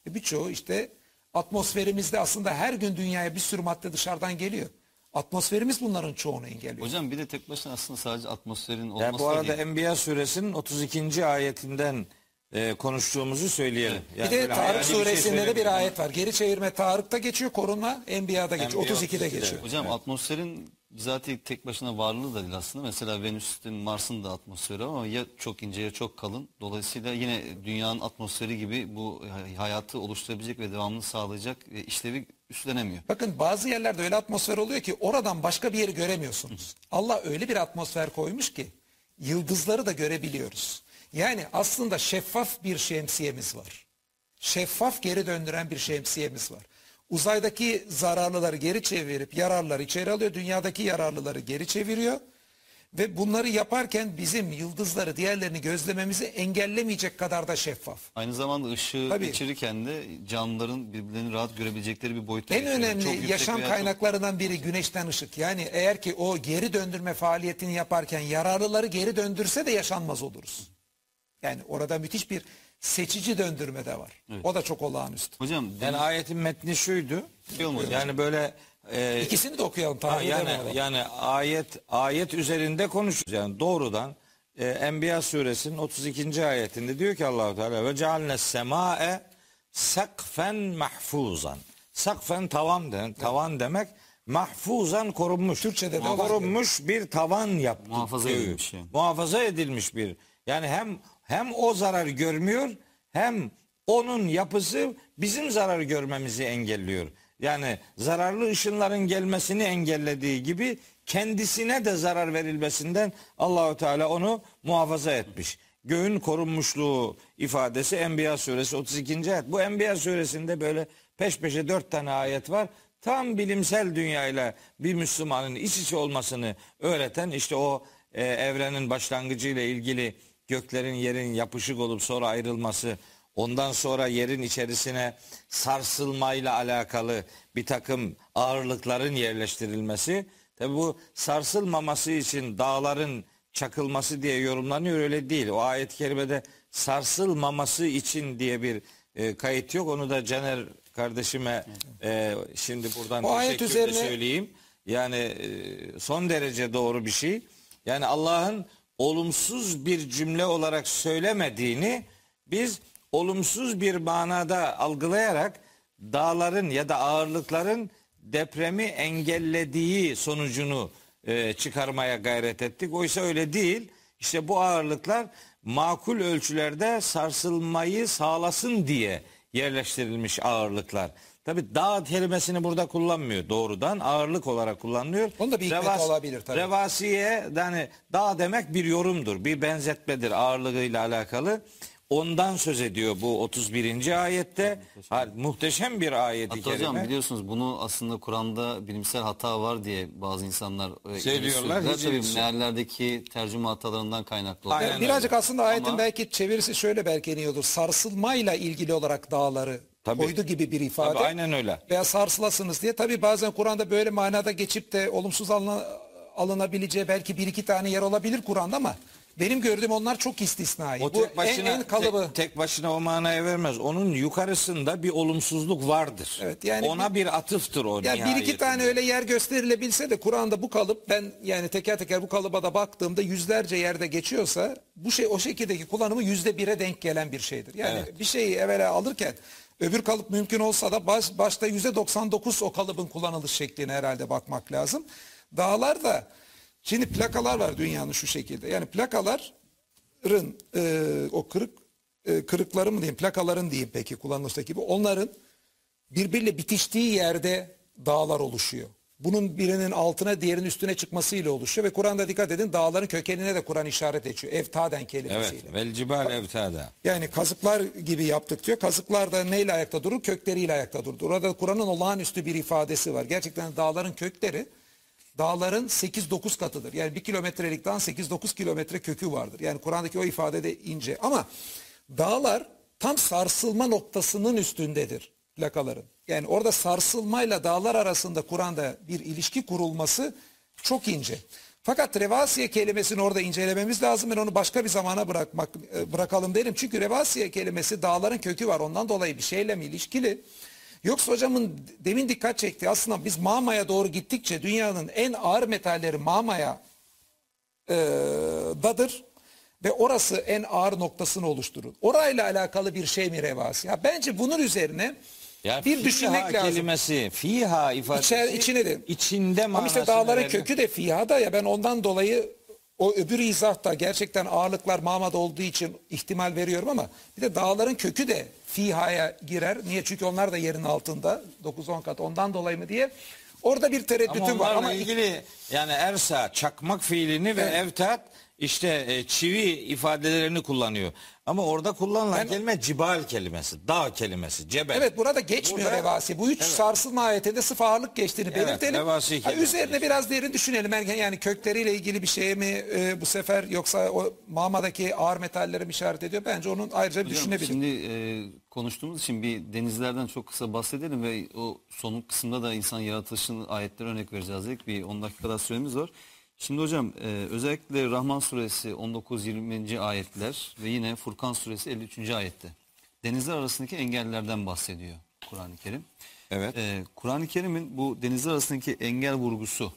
E birçoğu işte atmosferimizde aslında her gün dünyaya bir sürü madde dışarıdan geliyor. Atmosferimiz bunların çoğunu engelliyor. Hocam bir de tek başına aslında sadece atmosferin olması Yani bu da arada değil. Enbiya suresinin 32. ayetinden e, konuştuğumuzu söyleyelim. Yani bir de böyle Tarık hayali bir şey suresinde de bir ayet var. Geri çevirme Tarık'ta geçiyor, korunma Enbiya'da geçiyor. Enbiya 32'de 32'de. geçiyor. Hocam atmosferin zaten tek başına varlığı da değil aslında. Mesela Venüs'ün Mars'ın da atmosferi ama ya çok ince ya çok kalın. Dolayısıyla yine dünyanın atmosferi gibi bu hayatı oluşturabilecek ve devamını sağlayacak e, işlevi üstlenemiyor. Bakın bazı yerlerde öyle atmosfer oluyor ki oradan başka bir yeri göremiyorsunuz. Allah öyle bir atmosfer koymuş ki yıldızları da görebiliyoruz. Yani aslında şeffaf bir şemsiyemiz var. Şeffaf geri döndüren bir şemsiyemiz var. Uzaydaki zararlıları geri çevirip yararları içeri alıyor. Dünyadaki yararlıları geri çeviriyor. Ve bunları yaparken bizim yıldızları diğerlerini gözlememizi engellemeyecek kadar da şeffaf. Aynı zamanda ışığı Tabii. geçirirken de canlıların birbirlerini rahat görebilecekleri bir boyuta En getiriyor. Çok önemli yüksek yaşam veya çok- kaynaklarından biri güneşten ışık. Yani eğer ki o geri döndürme faaliyetini yaparken yararlıları geri döndürse de yaşanmaz oluruz. Yani orada müthiş bir seçici döndürme de var. O da çok olağanüstü. Hocam Yani ayetin metni şuydu. Biliyor musun? Yani böyle e, İkisini de okuyalım. Ha, yani yani ayet ayet üzerinde konuşuyoruz. Yani doğrudan e, Enbiya suresinin 32. ayetinde diyor ki Allahu Teala ve cealne semae sakfen mahfuzan. Sakfen tavan de, tavan demek mahfuzan korunmuş. Türkçe'de de korunmuş bir tavan yaptı. Muhafaza göğü. edilmiş yani. Muhafaza edilmiş bir. Yani hem hem o zarar görmüyor hem onun yapısı bizim zarar görmemizi engelliyor. Yani zararlı ışınların gelmesini engellediği gibi kendisine de zarar verilmesinden Allahu Teala onu muhafaza etmiş. Göğün korunmuşluğu ifadesi Enbiya suresi 32. ayet. Bu Enbiya suresinde böyle peş peşe dört tane ayet var. Tam bilimsel dünyayla bir Müslümanın iç içe olmasını öğreten işte o e, evrenin başlangıcıyla ilgili göklerin yerin yapışık olup sonra ayrılması, ondan sonra yerin içerisine sarsılmayla alakalı bir takım ağırlıkların yerleştirilmesi. Tabi bu sarsılmaması için dağların çakılması diye yorumlanıyor öyle değil. O ayet-i kerimede sarsılmaması için diye bir e, kayıt yok. Onu da Caner kardeşime e, şimdi buradan O teşekkür üzerine- söyleyeyim. Yani e, son derece doğru bir şey. Yani Allah'ın olumsuz bir cümle olarak söylemediğini biz olumsuz bir manada algılayarak dağların ya da ağırlıkların depremi engellediği sonucunu e, çıkarmaya gayret ettik. Oysa öyle değil. İşte bu ağırlıklar makul ölçülerde sarsılmayı sağlasın diye yerleştirilmiş ağırlıklar. Tabi dağ kelimesini burada kullanmıyor doğrudan ağırlık olarak kullanılıyor. Onun da bir hikmeti olabilir tabii. Revasiye yani dağ demek bir yorumdur, bir benzetmedir ağırlığıyla alakalı. Ondan söz ediyor bu 31. ayette. Ha, muhteşem bir ayeti Hatta hocam biliyorsunuz bunu aslında Kur'an'da bilimsel hata var diye bazı insanlar e, Söylüyorlar, ileri hiç sürdüler. ilgisi Tabii yok. meallerdeki tercüme hatalarından kaynaklı. olarak. Aynen Yani birazcık öyle. aslında ayetin Ama- belki çevirisi şöyle belki olur. Sarsılmayla ilgili olarak dağları Tabii. koydu gibi bir ifade. Tabii, aynen öyle. Veya sarsılasınız diye. Tabii bazen Kur'an'da böyle manada geçip de olumsuz alına, alınabileceği belki bir iki tane yer olabilir Kur'an'da ama benim gördüğüm onlar çok istisnai. O Bu tek başına, en, en kalıbı. tek, tek başına o manaya vermez. Onun yukarısında bir olumsuzluk vardır. Evet, yani Ona bir atıftır o Ya bir iki tane öyle yer gösterilebilse de Kur'an'da bu kalıp ben yani teker teker bu kalıba da baktığımda yüzlerce yerde geçiyorsa bu şey o şekildeki kullanımı yüzde bire denk gelen bir şeydir. Yani bir şeyi evvela alırken öbür kalıp mümkün olsa da baş, başta yüzde 99 o kalıbın kullanılış şekline herhalde bakmak lazım. Dağlar da şimdi plakalar var dünyanın şu şekilde. Yani plakaların e, o kırık e, kırıkları mı diyeyim plakaların diyeyim peki kullanılıştaki gibi onların birbiriyle bitiştiği yerde dağlar oluşuyor. Bunun birinin altına diğerinin üstüne çıkmasıyla oluşuyor ve Kur'an'da dikkat edin dağların kökenine de Kur'an işaret ediyor. Evtaden kelimesiyle. Evet. Vel cibal evtada. Yani kazıklar gibi yaptık diyor. Kazıklar da neyle ayakta durur? Kökleriyle ayakta durur. Orada Kur'an'ın olağanüstü bir ifadesi var. Gerçekten dağların kökleri dağların 8-9 katıdır. Yani bir kilometrelik dağın 8-9 kilometre kökü vardır. Yani Kur'an'daki o ifade de ince. Ama dağlar tam sarsılma noktasının üstündedir plakaların. Yani orada sarsılmayla dağlar arasında Kur'an'da bir ilişki kurulması çok ince. Fakat revasiye kelimesini orada incelememiz lazım. Ben onu başka bir zamana bırakmak e, bırakalım derim. Çünkü revasiye kelimesi dağların kökü var. Ondan dolayı bir şeyle mi ilişkili? Yoksa hocamın demin dikkat çekti. Aslında biz Mama'ya doğru gittikçe dünyanın en ağır metalleri Mama'ya e, dadır ve orası en ağır noktasını oluşturur. Orayla alakalı bir şey mi revasi? Ya bence bunun üzerine Ya bir fiha düşünmek lazım. kelimesi, fiha ifadesi. İçer, içine de. içinde Ama işte dağların verir. kökü de fiyada ya ben ondan dolayı o öbür izahta gerçekten ağırlıklar mamada olduğu için ihtimal veriyorum ama bir de dağların kökü de fihaya girer. Niye? Çünkü onlar da yerin altında 9-10 kat ondan dolayı mı diye. Orada bir Ama tereddütüm var ama ilgili yani ersa, çakmak fiilini ve Evet. evtat işte e, çivi ifadelerini kullanıyor. Ama orada kullanılan Ben- kelime cibal kelimesi, dağ kelimesi, cebel. Evet burada geçmiyor Burada- revasi. Bu üç sarsılma ayetinde sıfır ağırlık geçtiğini Evet, belirtelim. revasi Ha, kelimesi. üzerine biraz derin düşünelim. Yani, yani kökleriyle ilgili bir şeye mi e, bu sefer yoksa o mamadaki ağır metalleri mi işaret ediyor? Bence onun ayrıca bir Hocam, düşünebilir. Şimdi e, konuştuğumuz için bir denizlerden çok kısa bahsedelim ve o son kısımda da insan yaratılışının ayetleri örnek vereceğiz dedik. Bir 10 dakika süremiz var. Şimdi hocam e, özellikle Rahman suresi 19-20. ayetler ve yine Furkan suresi 53. ayette denizler arasındaki engellerden bahsediyor Kur'an-ı Kerim. Evet. E, Kur'an-ı Kerim'in bu denizler arasındaki engel vurgusu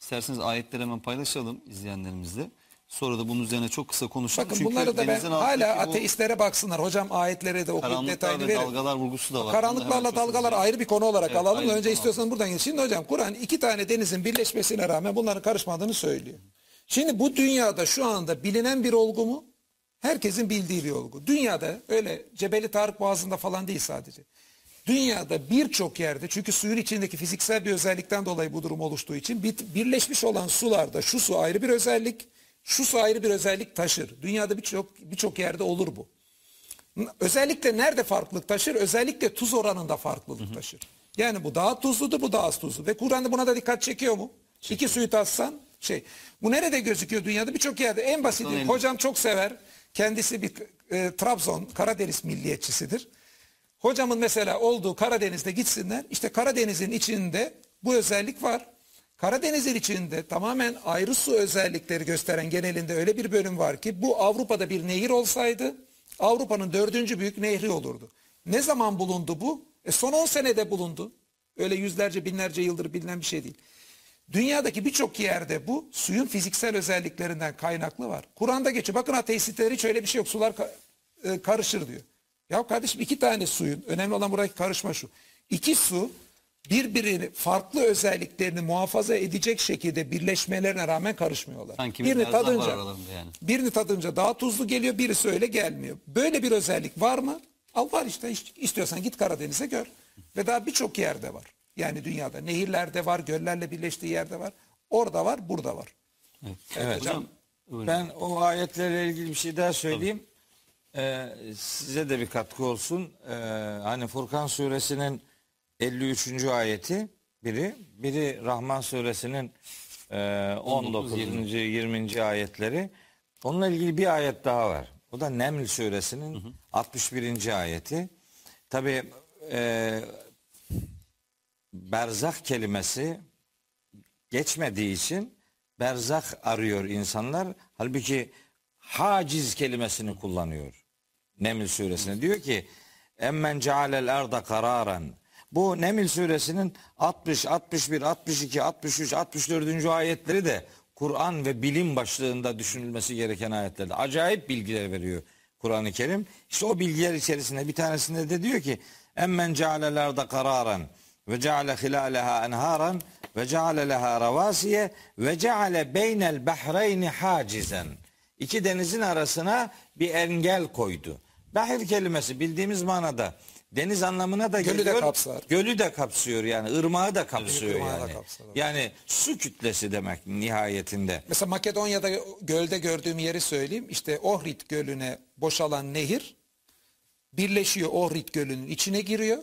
isterseniz ayetleri hemen paylaşalım izleyenlerimizle. Sonra da bunun üzerine çok kısa konuşalım. Bakın Çünkü bunları da ben denizin altındaki hala bu- ateistlere baksınlar. Hocam ayetlere de okuyup Karanlıklar detayını ve verin. dalgalar vurgusu da var. Bunu da Karanlıklarla hemen dalgalar ayrı bir konu olarak Evet, alalım ayrı da bir önce konu istiyorsanız buradan gidin. Şimdi hocam Kur'an iki tane denizin birleşmesine rağmen bunların karışmadığını söylüyor. Şimdi bu dünyada şu anda bilinen bir olgu mu? Herkesin bildiği bir olgu. Dünyada öyle Cebeli Tarık Boğazı'nda falan değil sadece. Dünyada birçok yerde çünkü suyun içindeki fiziksel bir özellikten dolayı bu durum oluştuğu için bir- birleşmiş olan sularda şu su ayrı bir özellik, şu ayrı bir özellik taşır. Dünyada birçok birçok yerde olur bu. Özellikle nerede farklılık taşır? Özellikle tuz oranında farklılık taşır. Yani bu daha tuzludur, bu daha az tuzlu. Ve Kur'an'da buna da dikkat çekiyor mu? İki suyu tatsan şey. Bu nerede gözüküyor dünyada? Birçok yerde. En basiti Öyle. hocam çok sever. Kendisi bir e, Trabzon, Karadeniz milliyetçisidir. Hocamın mesela olduğu Karadeniz'de gitsinler. İşte Karadeniz'in içinde bu özellik var. Karadeniz'in içinde tamamen ayrı su özellikleri gösteren genelinde öyle bir bölüm var ki bu Avrupa'da bir nehir olsaydı Avrupa'nın dördüncü büyük nehri olurdu. Ne zaman bulundu bu? E son 10 senede bulundu. Öyle yüzlerce binlerce yıldır bilinen bir şey değil. Dünyadaki birçok yerde bu suyun fiziksel özelliklerinden kaynaklı var. Kur'an'da geçiyor. Bakın ateistler hiç öyle bir şey yok. Sular ka- e, karışır diyor. Ya kardeşim iki tane suyun önemli olan buradaki karışma şu. İki su birbirini farklı özelliklerini muhafaza edecek şekilde birleşmelerine rağmen karışmıyorlar. Sanki bir birini var tadınca, aralarında yani. birini tadınca daha tuzlu geliyor, birisi öyle gelmiyor. Böyle bir özellik var mı? Al var işte. İst- İstiyorsan git Karadeniz'e gör. Ve daha birçok yerde var. Yani dünyada. Nehirlerde var, göllerle birleştiği yerde var. Orada var, burada var. Evet. Hocam, buyurun. Ben o ayetlerle ilgili bir şey daha söyleyeyim. Ee, size de bir katkı olsun. Ee, hani Furkan suresinin 53. ayeti biri, biri Rahman suresinin e, 19. 20. 20. ayetleri. Onunla ilgili bir ayet daha var. O da Neml suresinin 61. ayeti. Tabi e, berzah kelimesi geçmediği için berzah arıyor insanlar. Halbuki haciz kelimesini kullanıyor. Neml suresinde diyor ki emmen cealel arda kararan bu Neml suresinin 60, 61, 62, 63, 64. ayetleri de Kur'an ve bilim başlığında düşünülmesi gereken ayetlerde. Acayip bilgiler veriyor Kur'an-ı Kerim. İşte o bilgiler içerisinde bir tanesinde de diyor ki emmen cealel arda kararan ve ceale hilaleha enharan ve ceale leha ravasiye ve ceale beynel bahreyni hacizen. İki denizin arasına bir engel koydu. Bahir kelimesi bildiğimiz manada deniz anlamına da Gölü de geliyor. kapsar. Gölü de kapsıyor yani ırmağı da kapsıyor ırmağı da yani. kapsar, evet. Yani su kütlesi demek nihayetinde. Mesela Makedonya'da gölde gördüğüm yeri söyleyeyim. İşte Ohrid Gölü'ne boşalan nehir birleşiyor Ohrid Gölü'nün içine giriyor.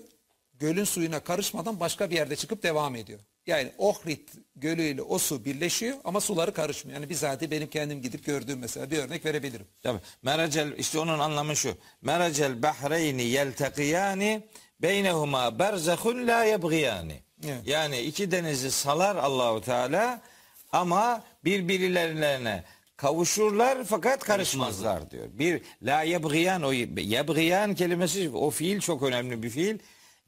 Gölün suyuna karışmadan başka bir yerde çıkıp devam ediyor. Yani Ohrid Gölü ile o su birleşiyor ama suları karışmıyor. Yani bizatihi benim kendim gidip gördüğüm mesela bir örnek verebilirim. Tabii. Meracel işte onun anlamı şu. Meracel bahreyni yeltekiyani beynehuma berzahun la yebgiyani. Evet. Yani iki denizi salar Allahu Teala ama birbirlerine kavuşurlar fakat karışmazlar diyor. Bir la yebgiyan o yebgiyan kelimesi o fiil çok önemli bir fiil.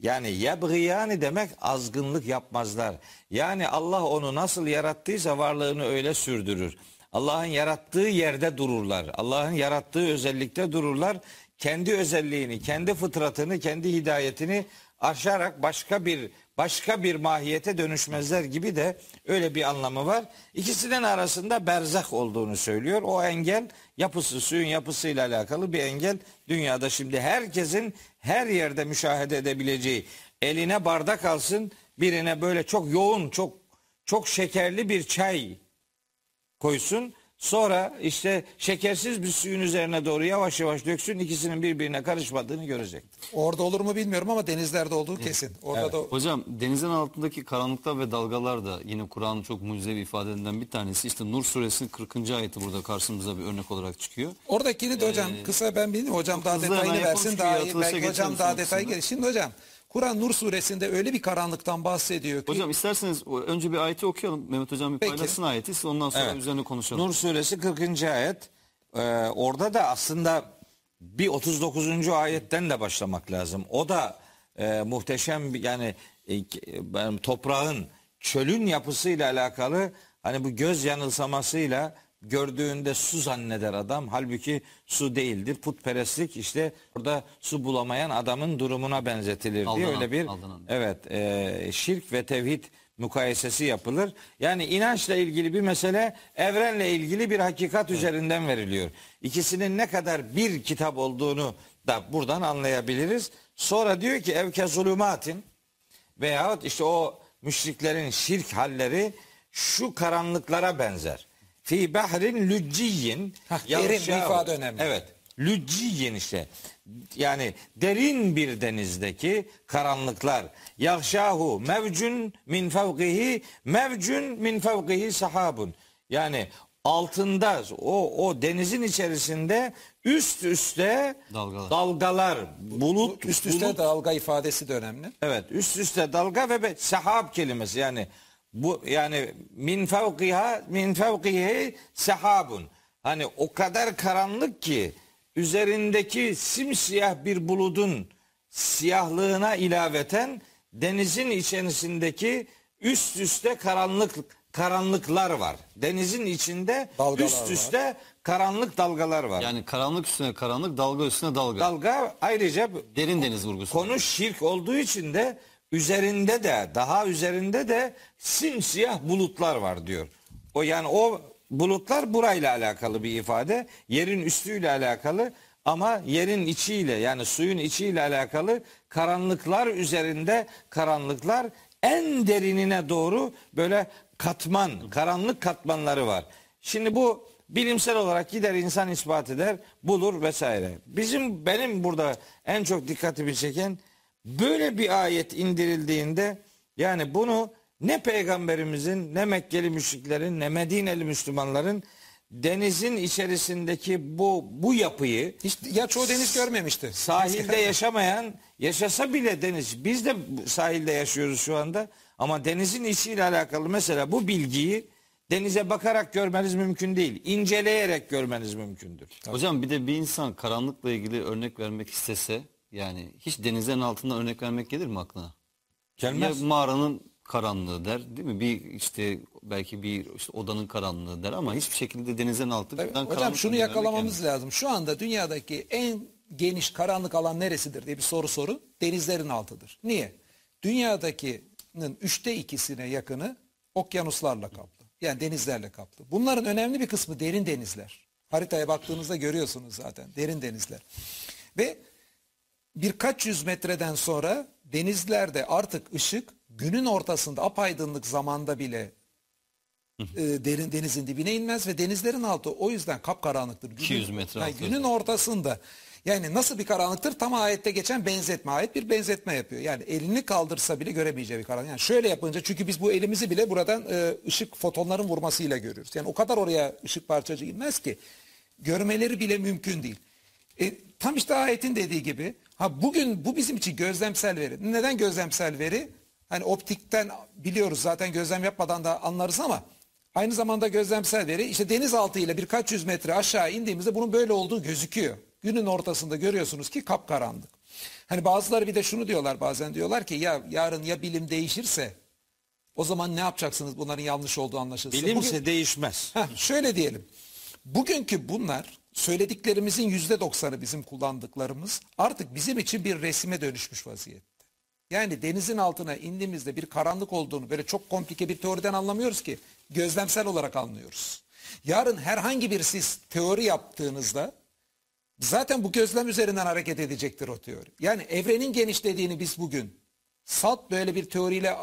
Yani yebgiyani demek azgınlık yapmazlar. Yani Allah onu nasıl yarattıysa varlığını öyle sürdürür. Allah'ın yarattığı yerde dururlar. Allah'ın yarattığı özellikte dururlar. Kendi özelliğini, kendi fıtratını, kendi hidayetini aşarak başka bir başka bir mahiyete dönüşmezler gibi de öyle bir anlamı var. İkisinin arasında berzak olduğunu söylüyor. O engel yapısı, suyun yapısıyla alakalı bir engel. Dünyada şimdi herkesin her yerde müşahede edebileceği eline bardak alsın, birine böyle çok yoğun, çok çok şekerli bir çay koysun. Sonra işte şekersiz bir suyun üzerine doğru yavaş yavaş döksün. ikisinin birbirine karışmadığını görecektir. Orada olur mu bilmiyorum ama denizlerde olduğu kesin. Orada da Hocam denizin altındaki karanlıklar ve dalgalar da yine Kur'an'ın çok mucizevi ifadelerinden bir tanesi. İşte Nur suresinin 40. ayeti burada karşımıza bir örnek olarak çıkıyor. Oradakini de hocam kısa ben bilmiyorum hocam daha detayını versin daha iyi. Belki hocam daha detay gelir. Şimdi hocam Kur'an Nur suresinde öyle bir karanlıktan bahsediyor ki Hocam isterseniz önce bir ayeti okuyalım. Mehmet Hocam bir Peki. paylaşsın ayeti. Siz ondan sonra Evet. üzerine konuşalım. Nur suresi 40. ayet. Ee, orada da aslında bir 39. ayetten de başlamak lazım. O da e, muhteşem bir yani e, toprağın çölün yapısıyla alakalı hani bu göz yanılsamasıyla gördüğünde su zanneder adam. Halbuki su değildir. Putperestlik işte burada su bulamayan adamın durumuna benzetilir diye Aldanan, öyle bir aldanan. Evet, e, şirk ve tevhid mukayesesi yapılır. Yani inançla ilgili bir mesele, evrenle ilgili bir hakikat üzerinden veriliyor. İkisinin ne kadar bir kitap olduğunu da buradan anlayabiliriz. Sonra diyor ki evke zulümatin veyahut işte o müşriklerin şirk halleri şu karanlıklara benzer. Fi bahrin lücciyin. Derin, bu yağşağı- ifade önemli. Evet. Lücciyin işte. Yani derin bir denizdeki karanlıklar. Yahşahu mevcun min fevkihi mevcun min fevkihi sahabun. Yani altında o o denizin içerisinde üst üste Dalgalar. dalgalar, bulut üst üste bulut- dalga ifadesi de önemli. Evet üst üste dalga ve sehab kelimesi yani bu yani min fevkiha min fevkihi sehabun. Hani o kadar karanlık ki üzerindeki simsiyah bir buludun siyahlığına ilaveten denizin içerisindeki üst üste karanlık karanlıklar var. Denizin içinde Dalgalar üst var. üste karanlık dalgalar var. Yani karanlık üstüne karanlık, dalga üstüne dalga. Dalga ayrıca Derin deniz vurgusu. Konu şirk olduğu için de üzerinde de daha üzerinde de simsiyah bulutlar var diyor. O yani o bulutlar burayla alakalı bir ifade. Yerin üstüyle alakalı ama yerin içiyle yani suyun içiyle alakalı karanlıklar üzerinde karanlıklar en derinine doğru böyle katman, karanlık katmanları var. Şimdi bu Bilimsel olarak gider insan ispat eder, bulur vesaire. Bizim benim burada en çok dikkatimi çeken böyle bir ayet indirildiğinde yani bunu ne peygamberimizin ne Mekkeli müşriklerin ne Medineli Müslümanların denizin içerisindeki bu bu yapıyı Hiç, ya çoğu deniz görmemişti. sahilde yaşamayan yaşasa bile deniz biz de sahilde yaşıyoruz şu anda ama denizin içiyle alakalı mesela bu bilgiyi denize bakarak görmeniz mümkün değil. inceleyerek görmeniz mümkündür. Hocam bir de bir insan karanlıkla ilgili örnek vermek istese yani hiç denizlerin altından örnek vermek gelir mi aklına? Gelmez. Ya mağaranın karanlığı der değil mi? Bir işte belki bir işte odanın karanlığı der ama hiçbir şekilde denizin altı. Tabii, hocam şunu yakalamamız gelmez. lazım. Şu anda dünyadaki en geniş karanlık alan neresidir diye bir soru sorun. Denizlerin altıdır. Niye? Dünyadakinin üçte ikisine yakını okyanuslarla kaplı. Yani denizlerle kaplı. Bunların önemli bir kısmı derin denizler. Haritaya baktığınızda görüyorsunuz zaten derin denizler. Ve birkaç yüz metreden sonra denizlerde artık ışık günün ortasında apaydınlık zamanda bile e, derin denizin dibine inmez ve denizlerin altı o yüzden kapkaranlıktır. Günün, 200 metre Yani altı. günün ortasında. Yani nasıl bir karanlıktır? Tam ayette geçen benzetme. Ayet bir benzetme yapıyor. Yani elini kaldırsa bile göremeyeceği bir karanlık. Yani şöyle yapınca çünkü biz bu elimizi bile buradan e, ışık fotonların vurmasıyla görüyoruz. Yani o kadar oraya ışık parçacığı inmez ki görmeleri bile mümkün değil. E, tam işte ayetin dediği gibi ha bugün bu bizim için gözlemsel veri. Neden gözlemsel veri? Hani optikten biliyoruz zaten gözlem yapmadan da anlarız ama aynı zamanda gözlemsel veri işte denizaltı ile birkaç yüz metre aşağı indiğimizde bunun böyle olduğu gözüküyor. Günün ortasında görüyorsunuz ki kapkaranlık. Hani bazıları bir de şunu diyorlar bazen diyorlar ki ya yarın ya bilim değişirse o zaman ne yapacaksınız bunların yanlış olduğu anlaşılsa. Bilimse Bugün- değişmez. Heh, şöyle diyelim. Bugünkü bunlar söylediklerimizin yüzde doksanı bizim kullandıklarımız artık bizim için bir resime dönüşmüş vaziyette. Yani denizin altına indiğimizde bir karanlık olduğunu böyle çok komplike bir teoriden anlamıyoruz ki. Gözlemsel olarak anlıyoruz. Yarın herhangi bir siz teori yaptığınızda zaten bu gözlem üzerinden hareket edecektir o teori. Yani evrenin genişlediğini biz bugün salt böyle bir teoriyle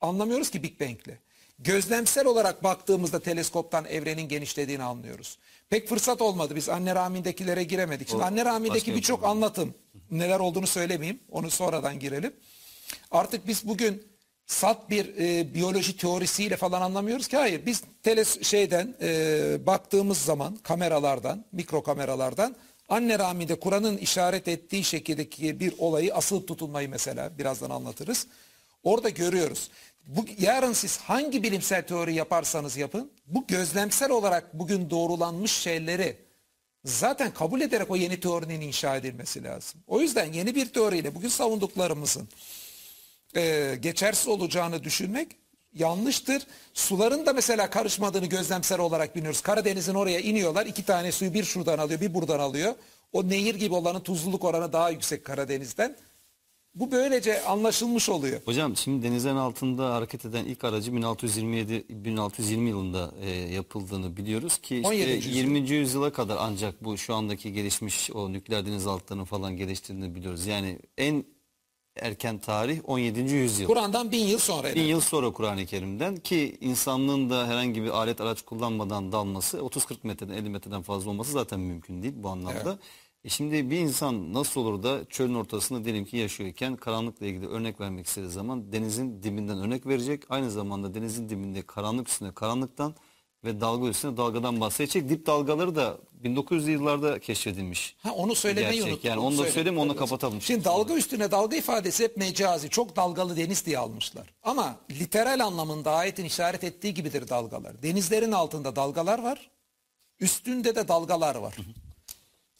anlamıyoruz ki Big Bang'le. Gözlemsel olarak baktığımızda teleskoptan evrenin genişlediğini anlıyoruz. Pek fırsat olmadı. Biz anne rahmindekilere giremedik. Şimdi O anne rahmindeki başka bir birçok anlatım neler olduğunu söylemeyeyim. Onu sonradan girelim. Artık biz bugün salt bir e, biyoloji teorisiyle falan anlamıyoruz ki hayır biz teles şeyden e, baktığımız zaman kameralardan mikro kameralardan anne rahminde Kur'an'ın işaret ettiği şekildeki bir olayı asıl tutulmayı mesela birazdan anlatırız. Orada görüyoruz. Bu, yarın siz hangi bilimsel teori yaparsanız yapın bu gözlemsel olarak bugün doğrulanmış şeyleri zaten kabul ederek o yeni teorinin inşa edilmesi lazım. O yüzden yeni bir teoriyle bugün savunduklarımızın e, geçersiz olacağını düşünmek yanlıştır. Suların da mesela karışmadığını gözlemsel olarak biliyoruz. Karadeniz'in oraya iniyorlar. iki tane suyu bir şuradan alıyor bir buradan alıyor. O nehir gibi olanın tuzluluk oranı daha yüksek Karadeniz'den. Bu böylece anlaşılmış oluyor. Hocam şimdi denizlerin altında hareket eden ilk aracı 1627 1620 yılında e, yapıldığını biliyoruz ki işte 17. yüzyıl. 20. yüzyıla kadar ancak bu şu andaki gelişmiş o nükleer denizaltılarının falan geliştiğini biliyoruz. Yani en erken tarih 17. yüzyıl. Kur'an'dan bin yıl sonra. Bin yıl sonra Kur'an-ı Kerim'den ki insanlığın da herhangi bir alet araç kullanmadan dalması 30-40 metreden 50 metreden fazla olması zaten mümkün değil bu anlamda. E şimdi bir insan nasıl olur da çölün ortasında diyelim ki yaşıyorken karanlıkla ilgili örnek vermek istediği zaman denizin dibinden örnek verecek. Aynı zamanda denizin dibinde karanlık üstüne karanlıktan ve dalga üstüne dalgadan bahsedecek. Dip dalgaları da 1900'lü yıllarda keşfedilmiş. Ha onu söylemeyi Gerçek. unuttum. Yani onu da söyleyeyim. onu kapatalım. Şimdi dalga üstüne dalga ifadesi hep mecazi. Çok dalgalı deniz diye almışlar. Ama literal anlamında ayetin işaret ettiği gibidir dalgalar. Denizlerin altında dalgalar var. Üstünde de dalgalar var.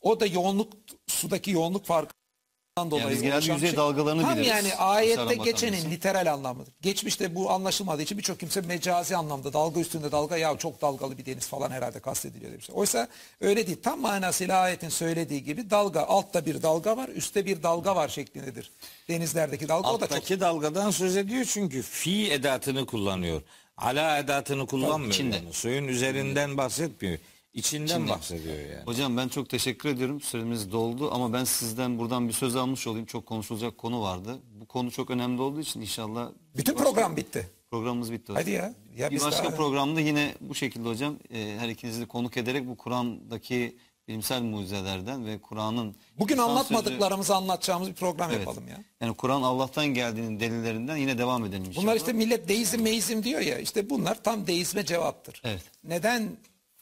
O da yoğunluk, sudaki yoğunluk farkından dolayı biz genelde oluşan yüzey şey. dalgalarını Tam biliriz. yani ayette geçenin literal anlamıdır. Geçmişte bu anlaşılmadığı için birçok kimse mecazi anlamda dalga üstünde dalga ya çok dalgalı bir deniz falan herhalde kastediliyor demiş. Oysa öyle değil. Tam manasıyla ayetin söylediği gibi dalga altta bir dalga var üstte bir dalga var şeklindedir. Denizlerdeki dalga o da çok Alttaki dalgadan söz ediyor çünkü fi edatını kullanıyor. Ala edatını kullanmıyor. içinde. yani. Suyun üzerinden bahsetmiyor. İçinden bahsediyor yani. Hocam ben çok teşekkür ediyorum. Süremiz doldu ama ben sizden buradan bir söz almış olayım. Çok konuşulacak konu vardı. Bu konu çok önemli olduğu için inşallah bütün program bitti. Programımız bitti hocam. Hadi ya. ya bir biz başka daha- programda yine bu şekilde hocam e, her ikinizi de konuk ederek bu Kur'an'daki bilimsel mucizelerden ve Kur'an'ın Bugün anlatmadıklarımızı anlatacağımız bir program sözü- Evet. yapalım ya. Yani Kur'an Allah'tan geldiğinin delillerinden yine devam edelim inşallah. Bunlar işte millet deizm meizm diyor ya işte bunlar tam deizme cevaptır. Evet. Neden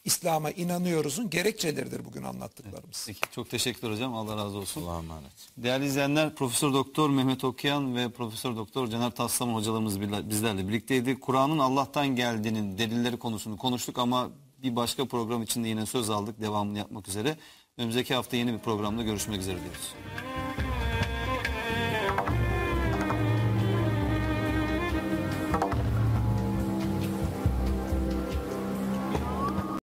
İslam'a inanıyoruzun gerekçeleridir bugün anlattıklarımız. Peki, çok teşekkürler hocam. Allah razı olsun. Allah'a emanet. Değerli izleyenler Profesör Doktor Mehmet Okuyan ve Profesör Doktor Caner Taslaman hocalarımız bizler- bizlerle birlikteydi. Kur'an'ın Allah'tan geldiğinin delilleri konusunu konuştuk ama bir başka program içinde yine söz aldık. Devamını yapmak üzere. Önümüzdeki hafta yeni bir programda görüşmek üzere diyoruz.